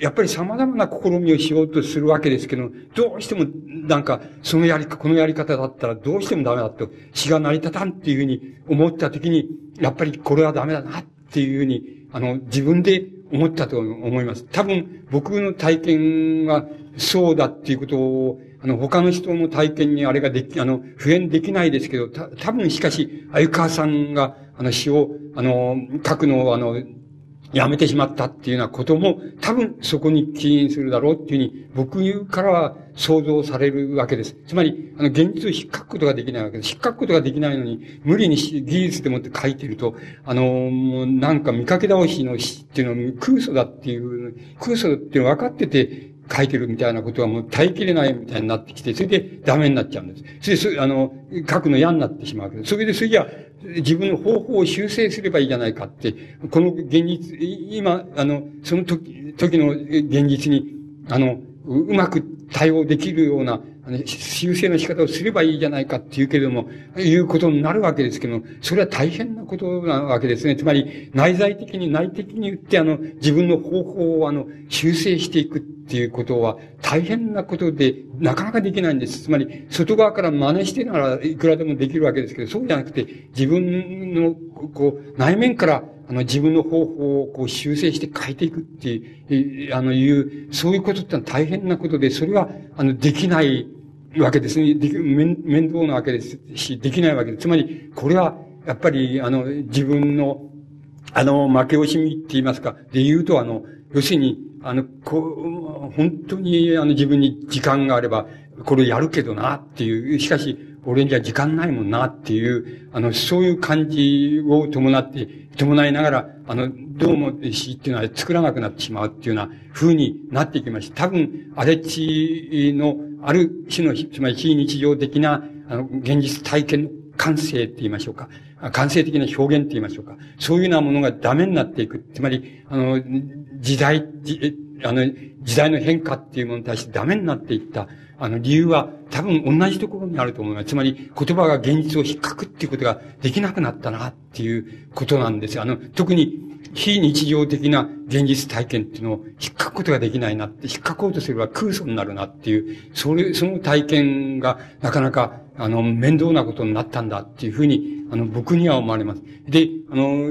やっぱり様々な試みをしようとするわけですけど、どうしても、なんか、そのやり、このやり方だったらどうしてもダメだと、詩が成り立たんっていうふうに思ったときに、やっぱりこれはダメだなっていうふうに、あの、自分で思ったと思います。多分、僕の体験はそうだっていうことを、あの、他の人の体験にあれができ、あの、普遍できないですけど、た、多分しかし、あゆかさんが、あの、詩を、あの、書くのを、あの、やめてしまったっていうようなことも、多分そこに起因するだろうっていうふうに、僕からは想像されるわけです。つまり、あの、現実を引っかくことができないわけです。引っかくことができないのに、無理に技術でもって書いてると、あの、もうなんか見かけ倒しの詩っていうのは空想だっていう、空想っていうの分かってて、書いてるみたいなことはもう耐えきれないみたいになってきて、それでダメになっちゃうんです。それで、あの、書くの嫌になってしまうわけです。それで、それじゃ自分の方法を修正すればいいじゃないかって、この現実、今、あの、その時、時の現実に、あの、うまく対応できるような、あの修正の仕方をすればいいじゃないかっていうけれども、いうことになるわけですけども、それは大変なことなわけですね。つまり、内在的に、内的に言って、あの、自分の方法を、あの、修正していくっていうことは、大変なことで、なかなかできないんです。つまり、外側から真似してならいくらでもできるわけですけど、そうじゃなくて、自分の、こう、内面から、あの、自分の方法をこう修正して変えていくっていう、あの、いう、そういうことってのは大変なことで、それは、あの、できないわけですね。でき面面倒なわけですし、できないわけです。つまり、これは、やっぱり、あの、自分の、あの、負け惜しみって言いますか、で言うと、あの、要するに、あの、こう、本当に、あの、自分に時間があれば、これやるけどな、っていう、しかし、俺には時間ないもんなっていう、あの、そういう感じを伴って、伴いながら、あの、どうも詩っていうのは作らなくなってしまうっていうような風になっていきました。多分、荒れ地の、ある種の、つまり非日常的な、あの、現実体験の感性って言いましょうか。感性的な表現って言いましょうか。そういうようなものがダメになっていく。つまり、あの、時代、あの、時代の変化っていうものに対してダメになっていった。あの、理由は多分同じところにあると思います。つまり、言葉が現実を引っかくっていうことができなくなったなっていうことなんですよ。あの、特に、非日常的な現実体験っていうのを引っかくことができないなって、引っかこうとすれば空想になるなっていう、それ、その体験がなかなか、あの、面倒なことになったんだっていうふうに、あの、僕には思われます。で、あの、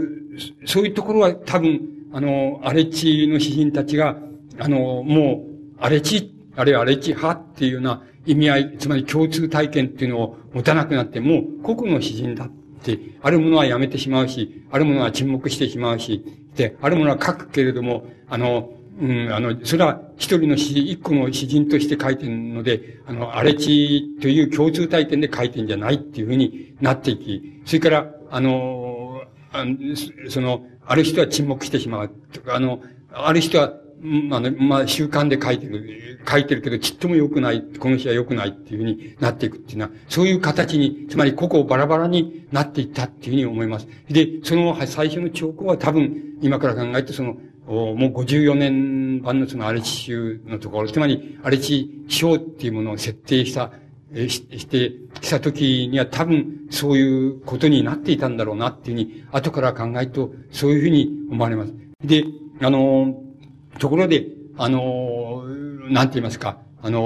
そういうところは多分、あの、荒れ地の詩人たちが、あの、もう、荒れ地、あるいは荒れ地派っていうような意味合い、つまり共通体験っていうのを持たなくなって、もう個々の詩人だって、あるものはやめてしまうし、あるものは沈黙してしまうし、で、あるものは書くけれども、あの、うん、あの、それは一人の詩人、一個の詩人として書いてるので、あの、荒れ地という共通体験で書いてんじゃないっていうふうになっていき、それから、あの、あその、ある人は沈黙してしまう。あの、ある人はあの、まあ、習慣で書いてる、書いてるけど、ちっとも良くない、この詩は良くないっていうふうになっていくっていうのは、そういう形に、つまり個々バラバラになっていったっていうふうに思います。で、その最初の兆候は多分、今から考えてその、もう54年版のその荒地集のところ、つまり荒地章っていうものを設定した、ししてきた時には多分そういうことになっていたんだろうなっていうふうに、後から考えるとそういうふうに思われます。で、あの、ところで、あの、なんて言いますか、あの、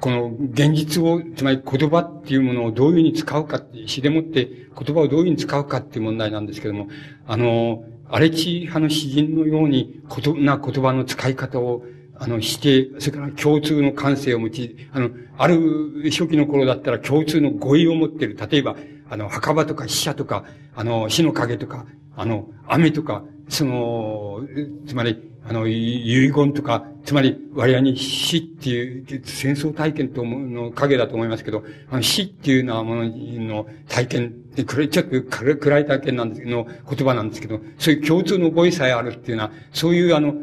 この現実を、つまり言葉っていうものをどういうふうに使うかって、詩でもって言葉をどういうふうに使うかっていう問題なんですけども、あの、荒地派の詩人のように、ことな言葉の使い方を、あの、して、それから共通の感性を持ち、あの、ある初期の頃だったら共通の語彙を持ってる。例えば、あの、墓場とか死者とか、あの、死の影とか、あの、雨とか、その、つまり、あの、遺言とか、つまり、割合に死っていう、戦争体験との影だと思いますけど、あの死っていうのはものの体験で、これちょっと暗い体験なんですけど、言葉なんですけど、そういう共通の語彙さえあるっていうのは、そういうあの、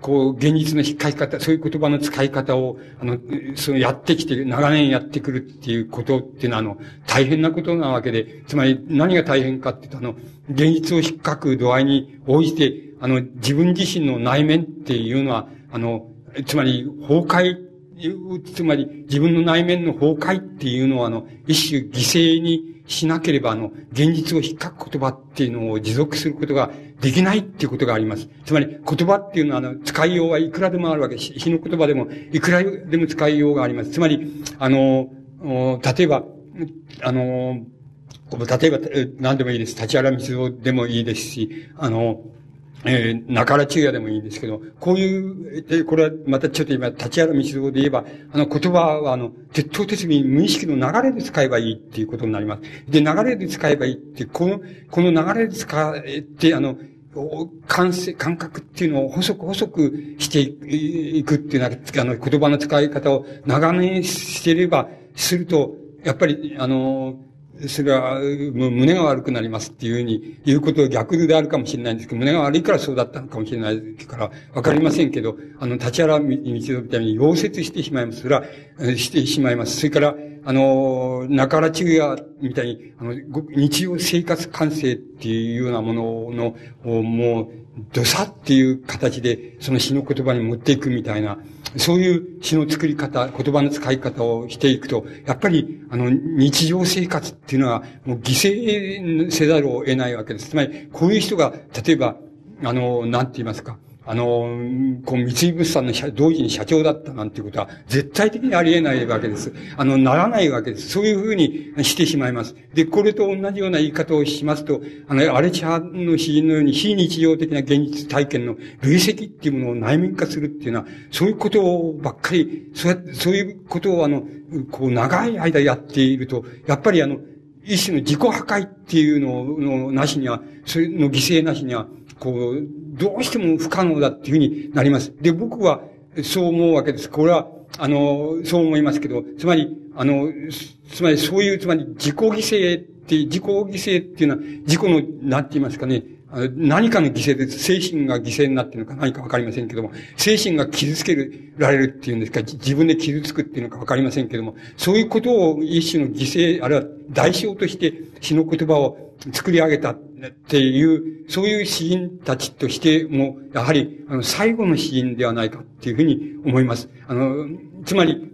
こう、現実の引っかき方、そういう言葉の使い方を、あの、そのやってきて、長年やってくるっていうことっていうのは、あの、大変なことなわけで、つまり何が大変かっていうと、あの、現実を引っかく度合いに応じて、あの、自分自身の内面っていうのは、あの、つまり、崩壊、つまり、自分の内面の崩壊っていうのは、あの、一種犠牲にしなければ、あの、現実を引っかく言葉っていうのを持続することができないっていうことがあります。つまり、言葉っていうのは、あの、使いようはいくらでもあるわけです。日の言葉でも、いくらでも使いようがあります。つまり、あの、例えば、あの、例えば、何でもいいです。立原密造でもいいですし、あの、えー、中原中也でもいいんですけど、こういう、えこれはまたちょっと今、立原道道で言えば、あの言葉は、あの、鉄頭鉄尾に無意識の流れで使えばいいっていうことになります。で、流れで使えばいいって、この、この流れで使えて、あの、感性、感覚っていうのを細く細くしていくっていうのは、あの、言葉の使い方を長年していれば、すると、やっぱり、あの、それは、胸が悪くなりますっていうふうに言うことは逆であるかもしれないんですけど、胸が悪いからそうだったのかもしれないから、わかりませんけど、あの、立原道のみたいに溶接してしまいます。それは、してしまいます。それから、あの、中原中也みたいに、あの、日常生活感性っていうようなものの、もう、どさっていう形で、その詩の言葉に持っていくみたいな、そういう詩の作り方、言葉の使い方をしていくと、やっぱり、あの、日常生活っていうのは、もう犠牲せざるを得ないわけです。つまり、こういう人が、例えば、あの、なんて言いますか、あの、こう、三井物産の社同時に社長だったなんていうことは、絶対的にありえないわけです。あの、ならないわけです。そういうふうにしてしまいます。で、これと同じような言い方をしますと、あの、アレチャの詩人のように非日常的な現実体験の累積っていうものを内面化するっていうのは、そういうことをばっかり、そうやって、そういうことをあの、こう、長い間やっていると、やっぱりあの、一種の自己破壊っていうののなしには、それの犠牲なしには、こう、どうしても不可能だっていうふうになります。で、僕はそう思うわけです。これは、あの、そう思いますけど、つまり、あの、つまりそういう、つまり自己犠牲って、自己犠牲っていうのは、自己の、なんて言いますかね、何かの犠牲です。精神が犠牲になっているのか何かわかりませんけども、精神が傷つけられるっていうんですか、自分で傷つくっていうのかわかりませんけども、そういうことを一種の犠牲、あるいは代償として死の言葉を作り上げたっていう、そういう詩人たちとしても、やはり、あの、最後の詩人ではないかっていうふうに思います。あの、つまり、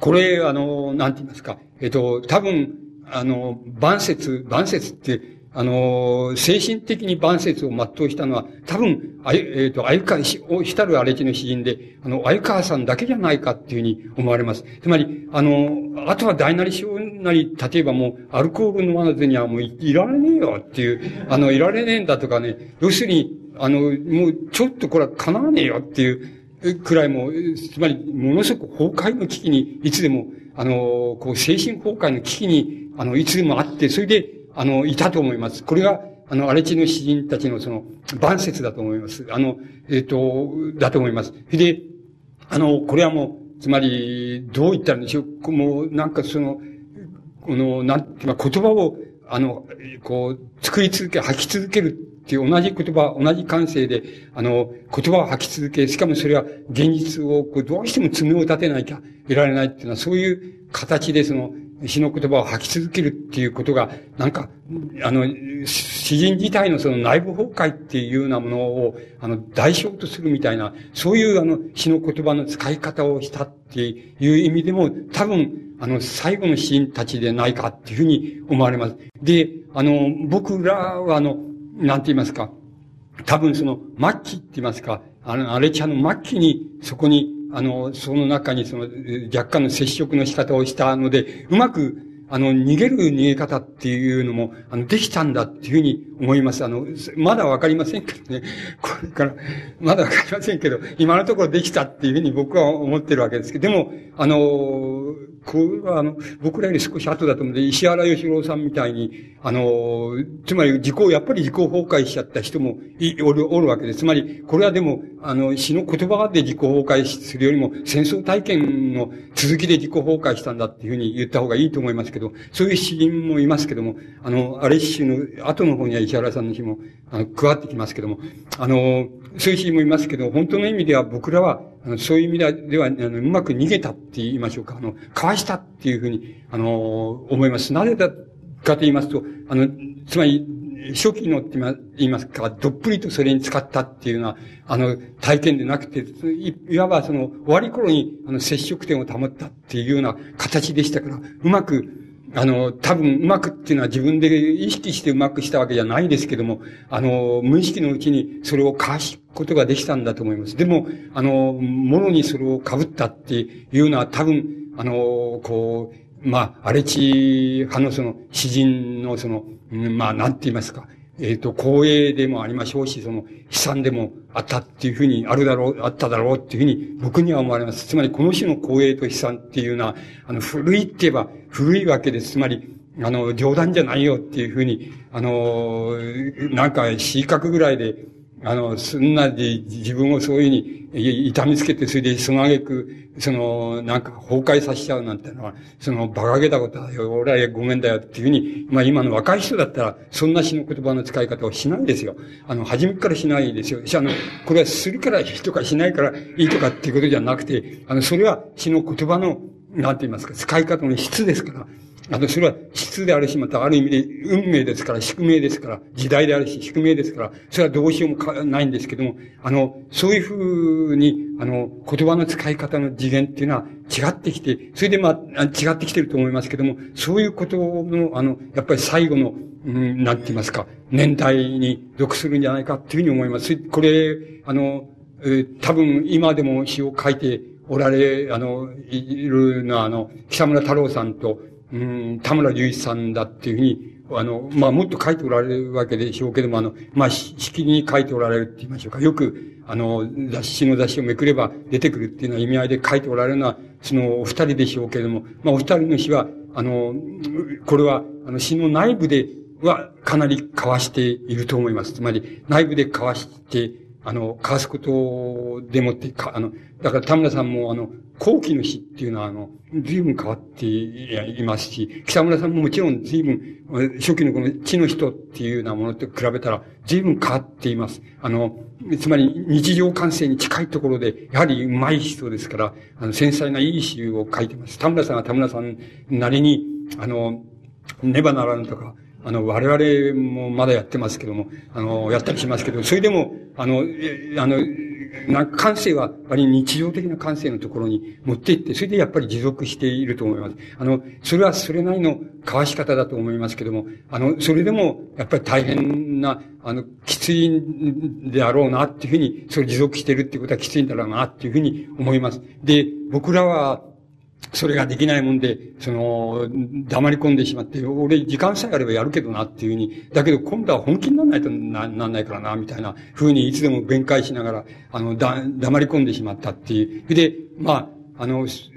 これ、あの、なんて言いますか、えっと、多分、あの、万節、万節って、あの、精神的に万節を全うしたのは、多分、あゆえっ、ー、と、あゆか、し、たる荒地の詩人で、あの、あゆかさんだけじゃないかっていうふうに思われます。つまり、あの、あとは大なり小なり、例えばもう、アルコール飲まずにはもういられねえよっていう、あの、いられねえんだとかね、要するに、あの、もう、ちょっとこれは叶わねえよっていう、くらいも、つまり、ものすごく崩壊の危機に、いつでも、あの、こう、精神崩壊の危機に、あの、いつでもあって、それで、あの、いたと思います。これが、あの、荒地の詩人たちのその、万説だと思います。あの、えっ、ー、と、だと思います。で、あの、これはもう、つまり、どう言ったらいいんでしょう。もう、なんかその、この、なんていうか、言葉を、あの、こう、作り続け、吐き続けるっていう同じ言葉、同じ感性で、あの、言葉を吐き続け、しかもそれは現実を、こう、どうしても爪を立てなきゃいられないっていうのは、そういう形でその、詩の言葉を吐き続けるっていうことが、なんか、あの、詩人自体のその内部崩壊っていうようなものを、あの、代償とするみたいな、そういうあの、詩の言葉の使い方をしたっていう意味でも、多分、あの、最後の詩人たちでないかっていうふうに思われます。で、あの、僕らはあの、なんて言いますか、多分その、末期って言いますか、あの、アレチャの末期に、そこに、あの、その中にその、若干の接触の仕方をしたので、うまく、あの、逃げる逃げ方っていうのも、あの、できたんだっていうふうに思います。あの、まだわかりませんけどね。これから、まだわかりませんけど、今のところできたっていうふうに僕は思ってるわけですけど、でも、あの、これはあの、僕らより少し後だと思うんで、石原義郎さんみたいに、あの、つまり自己、やっぱり自己崩壊しちゃった人もい、おる、おるわけです。つまり、これはでも、あの、詩の言葉で自己崩壊するよりも、戦争体験の続きで自己崩壊したんだっていうふうに言った方がいいと思いますけど、そういう詩人もいますけども、あの、あれ詩の後の方には石原さんの詩も、あの、加わってきますけども、あの、そういう詩人もいますけど、本当の意味では僕らは、あのそういう意味では、あの、うまく逃げたって言いましょうか。あの、かわしたっていうふうに、あの、思います。なぜだかと言いますと、あの、つまり、初期のって言いますか、どっぷりとそれに使ったっていうのは、あの、体験でなくて、いわばその、終わり頃に、あの、接触点を保ったっていうような形でしたから、うまく、あの、多分うまくっていうのは自分で意識してうまくしたわけじゃないですけども、あの、無意識のうちにそれをかわすことができたんだと思います。でも、あの、ものにそれを被ったっていうのは多分、あの、こう、まあ、荒地派のその詩人のその、まあ、なんて言いますか、えっ、ー、と、光栄でもありましょうし、その、悲惨でもあったっていうふうに、あるだろう、あっただろうっていうふうに、僕には思われます。つまり、この種の光栄と悲惨っていうのは、あの、古いって言えば古いわけです。つまり、あの、冗談じゃないよっていうふうに、あの、なんか、死角ぐらいで、あの、すんなり自分をそういうふうに痛みつけて、それでその挙句、その、なんか崩壊させちゃうなんてのは、その馬鹿げたことだよ、俺はごめんだよっていうふうに、まあ今の若い人だったら、そんな詩の言葉の使い方をしないですよ。あの、初めからしないですよ。あの、これはするからいいとかしないからいいとかっていうことじゃなくて、あの、それは詩の言葉の、なんて言いますか、使い方の質ですから。あと、それは質であるし、またある意味で運命ですから、宿命ですから、時代であるし、宿命ですから、それはどうしようもないんですけども、あの、そういうふうに、あの、言葉の使い方の次元っていうのは違ってきて、それでまあ、違ってきてると思いますけども、そういうことの、あの、やっぱり最後の、うん、なんて言いますか、年代に属するんじゃないかっていうふうに思います。これ、あの、えー、多分今でも詩を書いておられ、あの、いるのは、あの、北村太郎さんと、うん、田村隆一さんだっていうふうに、あの、まあ、もっと書いておられるわけでしょうけども、あの、まあ、しきりに書いておられるって言いましょうか。よく、あの、雑誌の雑誌をめくれば出てくるっていうような意味合いで書いておられるのは、そのお二人でしょうけれども、まあ、お二人の詩は、あの、これは、あの、詩の内部ではかなり交わしていると思います。つまり、内部で交わして、あの、交わすことでもって、か、あの、だから田村さんも、あの、後期の詩っていうのは、あの、随分変わっていますし、北村さんももちろん随分、初期のこの地の人っていうようなものと比べたら、随分変わっています。あの、つまり日常感性に近いところで、やはり上手い人ですから、あの、繊細ないい詩を書いてます。田村さんは田村さんなりに、あの、ねばならぬとか、あの、我々もまだやってますけども、あの、やったりしますけど、それでも、あの、あの、な感性は、あれ日常的な感性のところに持っていって、それでやっぱり持続していると思います。あの、それはそれなりの交わし方だと思いますけども、あの、それでも、やっぱり大変な、あの、きついんであろうなっていうふうに、それ持続してるっていうことはきついんだろうなっていうふうに思います。で、僕らは、それができないもんで、その、黙り込んでしまって、俺時間さえあればやるけどなっていうふうに、だけど今度は本気にならないとな、なんないからな、みたいなふうにいつでも弁解しながら、あの、だ、黙り込んでしまったっていう。で、まあ、あの、す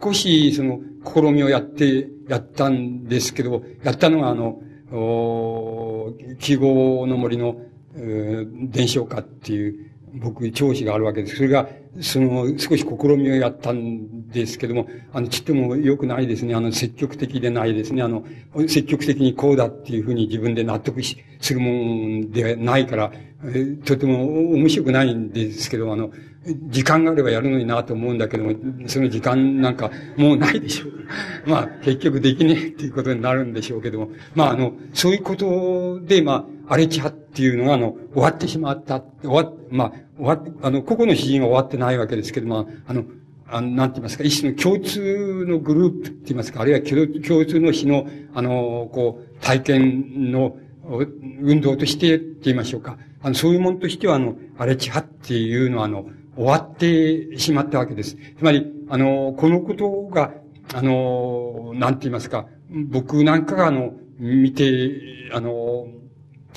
少し、その、試みをやって、やったんですけど、やったのが、あの、お記号の森の、伝承歌っていう、僕、調子があるわけです。それが、その、少し試みをやったんですけども、あの、ちっとも良くないですね。あの、積極的でないですね。あの、積極的にこうだっていうふうに自分で納得、するもんではないから、えとても面白くないんですけど、あの、時間があればやるのになと思うんだけども、その時間なんかもうないでしょう。まあ、結局できねえっていうことになるんでしょうけども、まあ、あの、そういうことで、まあ、荒れ地派っていうのが、あの、終わってしまった、終わっ、まあ、終わ、あの、個々の詩人は終わってないわけですけども、あの、あの、なんて言いますか、一種の共通のグループって言いますか、あるいは共通の詩の、あの、こう、体験の運動としてって言いましょうか。あの、そういうものとしては、あの、荒れ地派っていうのは、あの、終わってしまったわけです。つまり、あの、このことが、あの、なんて言いますか、僕なんかがあの、見て、あの、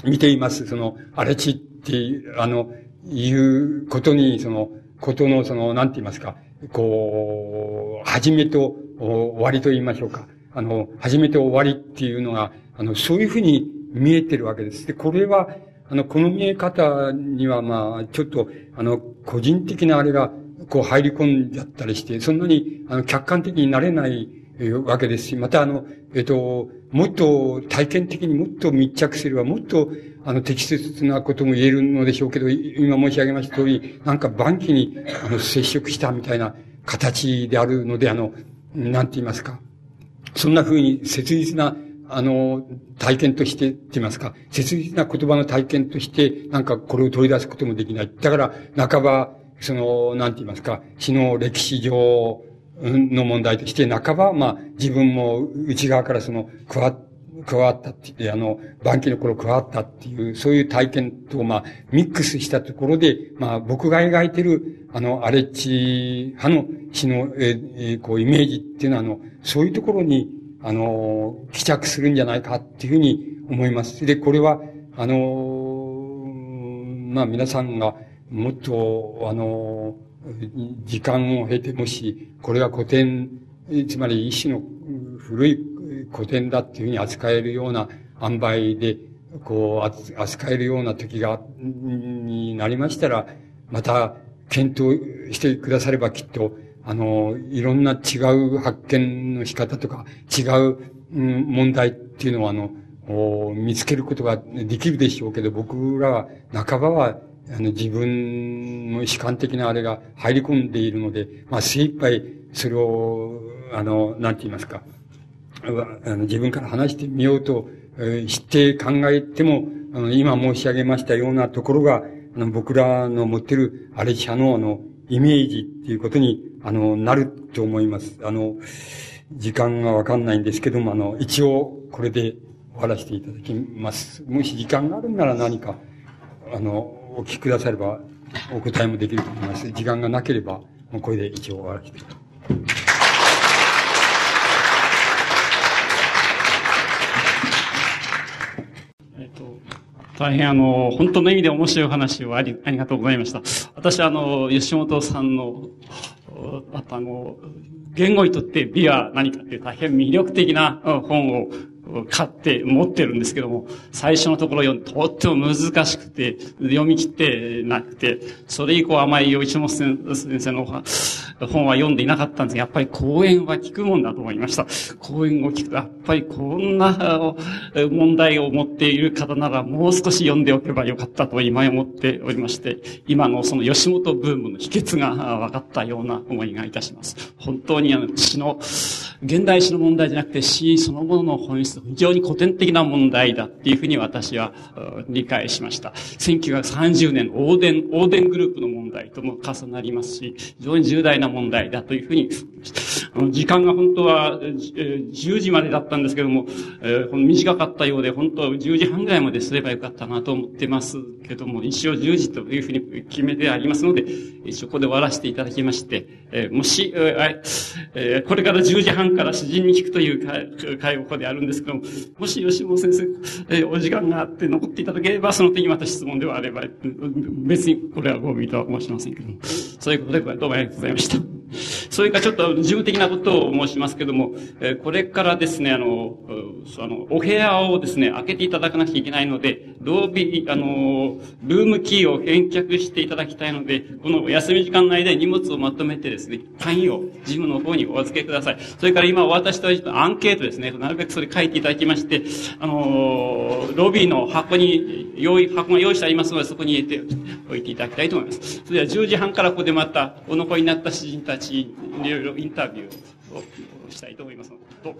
見ています、その、荒れ地って、あの、いうことに、その、ことの、その、なんて言いますか、こう、始めと終わりと言いましょうか。あの、始めと終わりっていうのが、あの、そういうふうに見えてるわけです。で、これは、あの、この見え方には、まあ、ちょっと、あの、個人的なあれが、こう入り込んじゃったりして、そんなに、あの、客観的になれないわけですし、またあの、えっと、もっと体験的にもっと密着すれば、もっと、あの、適切なことも言えるのでしょうけど、今申し上げました通り、なんか晩期に、あの、接触したみたいな形であるので、あの、なんて言いますか。そんな風に切実な、あの、体験として、って言いますか、切実な言葉の体験として、なんかこれを取り出すこともできない。だから、半ば、その、なんて言いますか、死の歴史上、の問題として、半ば、まあ、自分も内側からその、加わ、加わったって言って、あの、晩期の頃加わったっていう、そういう体験と、まあ、ミックスしたところで、まあ、僕が描いてる、あの、アレッチ派の死の、ええこう、イメージっていうのは、あの、そういうところに、あの、帰着するんじゃないかっていうふうに思います。で、これは、あの、まあ、皆さんが、もっと、あの、時間を経て、もし、これは古典、つまり一種の古い古典だっていうふうに扱えるような塩梅で、こう、扱えるような時が、になりましたら、また、検討してくださればきっと、あの、いろんな違う発見の仕方とか、違う、問題っていうのは、あの、見つけることができるでしょうけど、僕らは、半ばは、あの、自分の主観的なあれが入り込んでいるので、まあ、精一杯、それを、あの、なんて言いますか、あの自分から話してみようと、えー、知って考えても、あの、今申し上げましたようなところが、あの、僕らの持ってるアレチャの、あの、イメージっていうことに、あの、なると思います。あの、時間がわかんないんですけども、あの、一応、これで終わらせていただきます。もし時間があるなら何か、あの、お聞きくだされば、お答えもできると思います。時間がなければ、もうこれで一応終わらせていただきます。大変あの、本当の意味で面白い話をあり、ありがとうございました。私あの、吉本さんの、あとあの、言語にとって美は何かっていう大変魅力的な本を買って持ってるんですけども、最初のところ読んとっても難しくて、読み切ってなくて、それ以降あまり吉本先生の本は読んでいなかったんですが、やっぱり講演は聞くもんだと思いました。講演を聞くと、やっぱりこんな問題を持っている方ならもう少し読んでおけばよかったと今思っておりまして、今のその吉本ブームの秘訣が分かったような思いがいたします。本当にあの、詩の、現代詩の問題じゃなくて詩そのものの本質、非常に古典的な問題だっていうふうに私は理解しました。1930年、オーデン、オーデングループの問題とも重なりますし、非常に重大な問題だというふうに時間が本当は10時までだったんですけども、短かったようで、本当は10時半ぐらいまですればよかったなと思ってますけども、一応10時というふうに決めてありますので、一応ここで終わらせていただきまして、えもし、え、えこれから10時半から詩人に聞くという会をここであるんですけども、もし吉本先生、えお時間があって残っていただければ、その時にまた質問ではあれば、別にこれはご意とは申しませんけども、そういうことでどうもありがとうございました。それからちょっと事務的なことを申しますけども、これからですね、あの、あの、お部屋をですね、開けていただかなきゃいけないので、同日、あの、ルームキーを返却していただきたいので、この休み時間内で荷物をまとめてですね、単位を事務の方にお預けください。それから今お渡ししたアンケートですね、なるべくそれ書いていただきまして、あの、ロビーの箱に、用意、箱が用意してありますので、そこに入れておいていただきたいと思います。それでは10時半からここでまた、お残りになった詩人たち、いろいろインタビューをしたいと思います。どう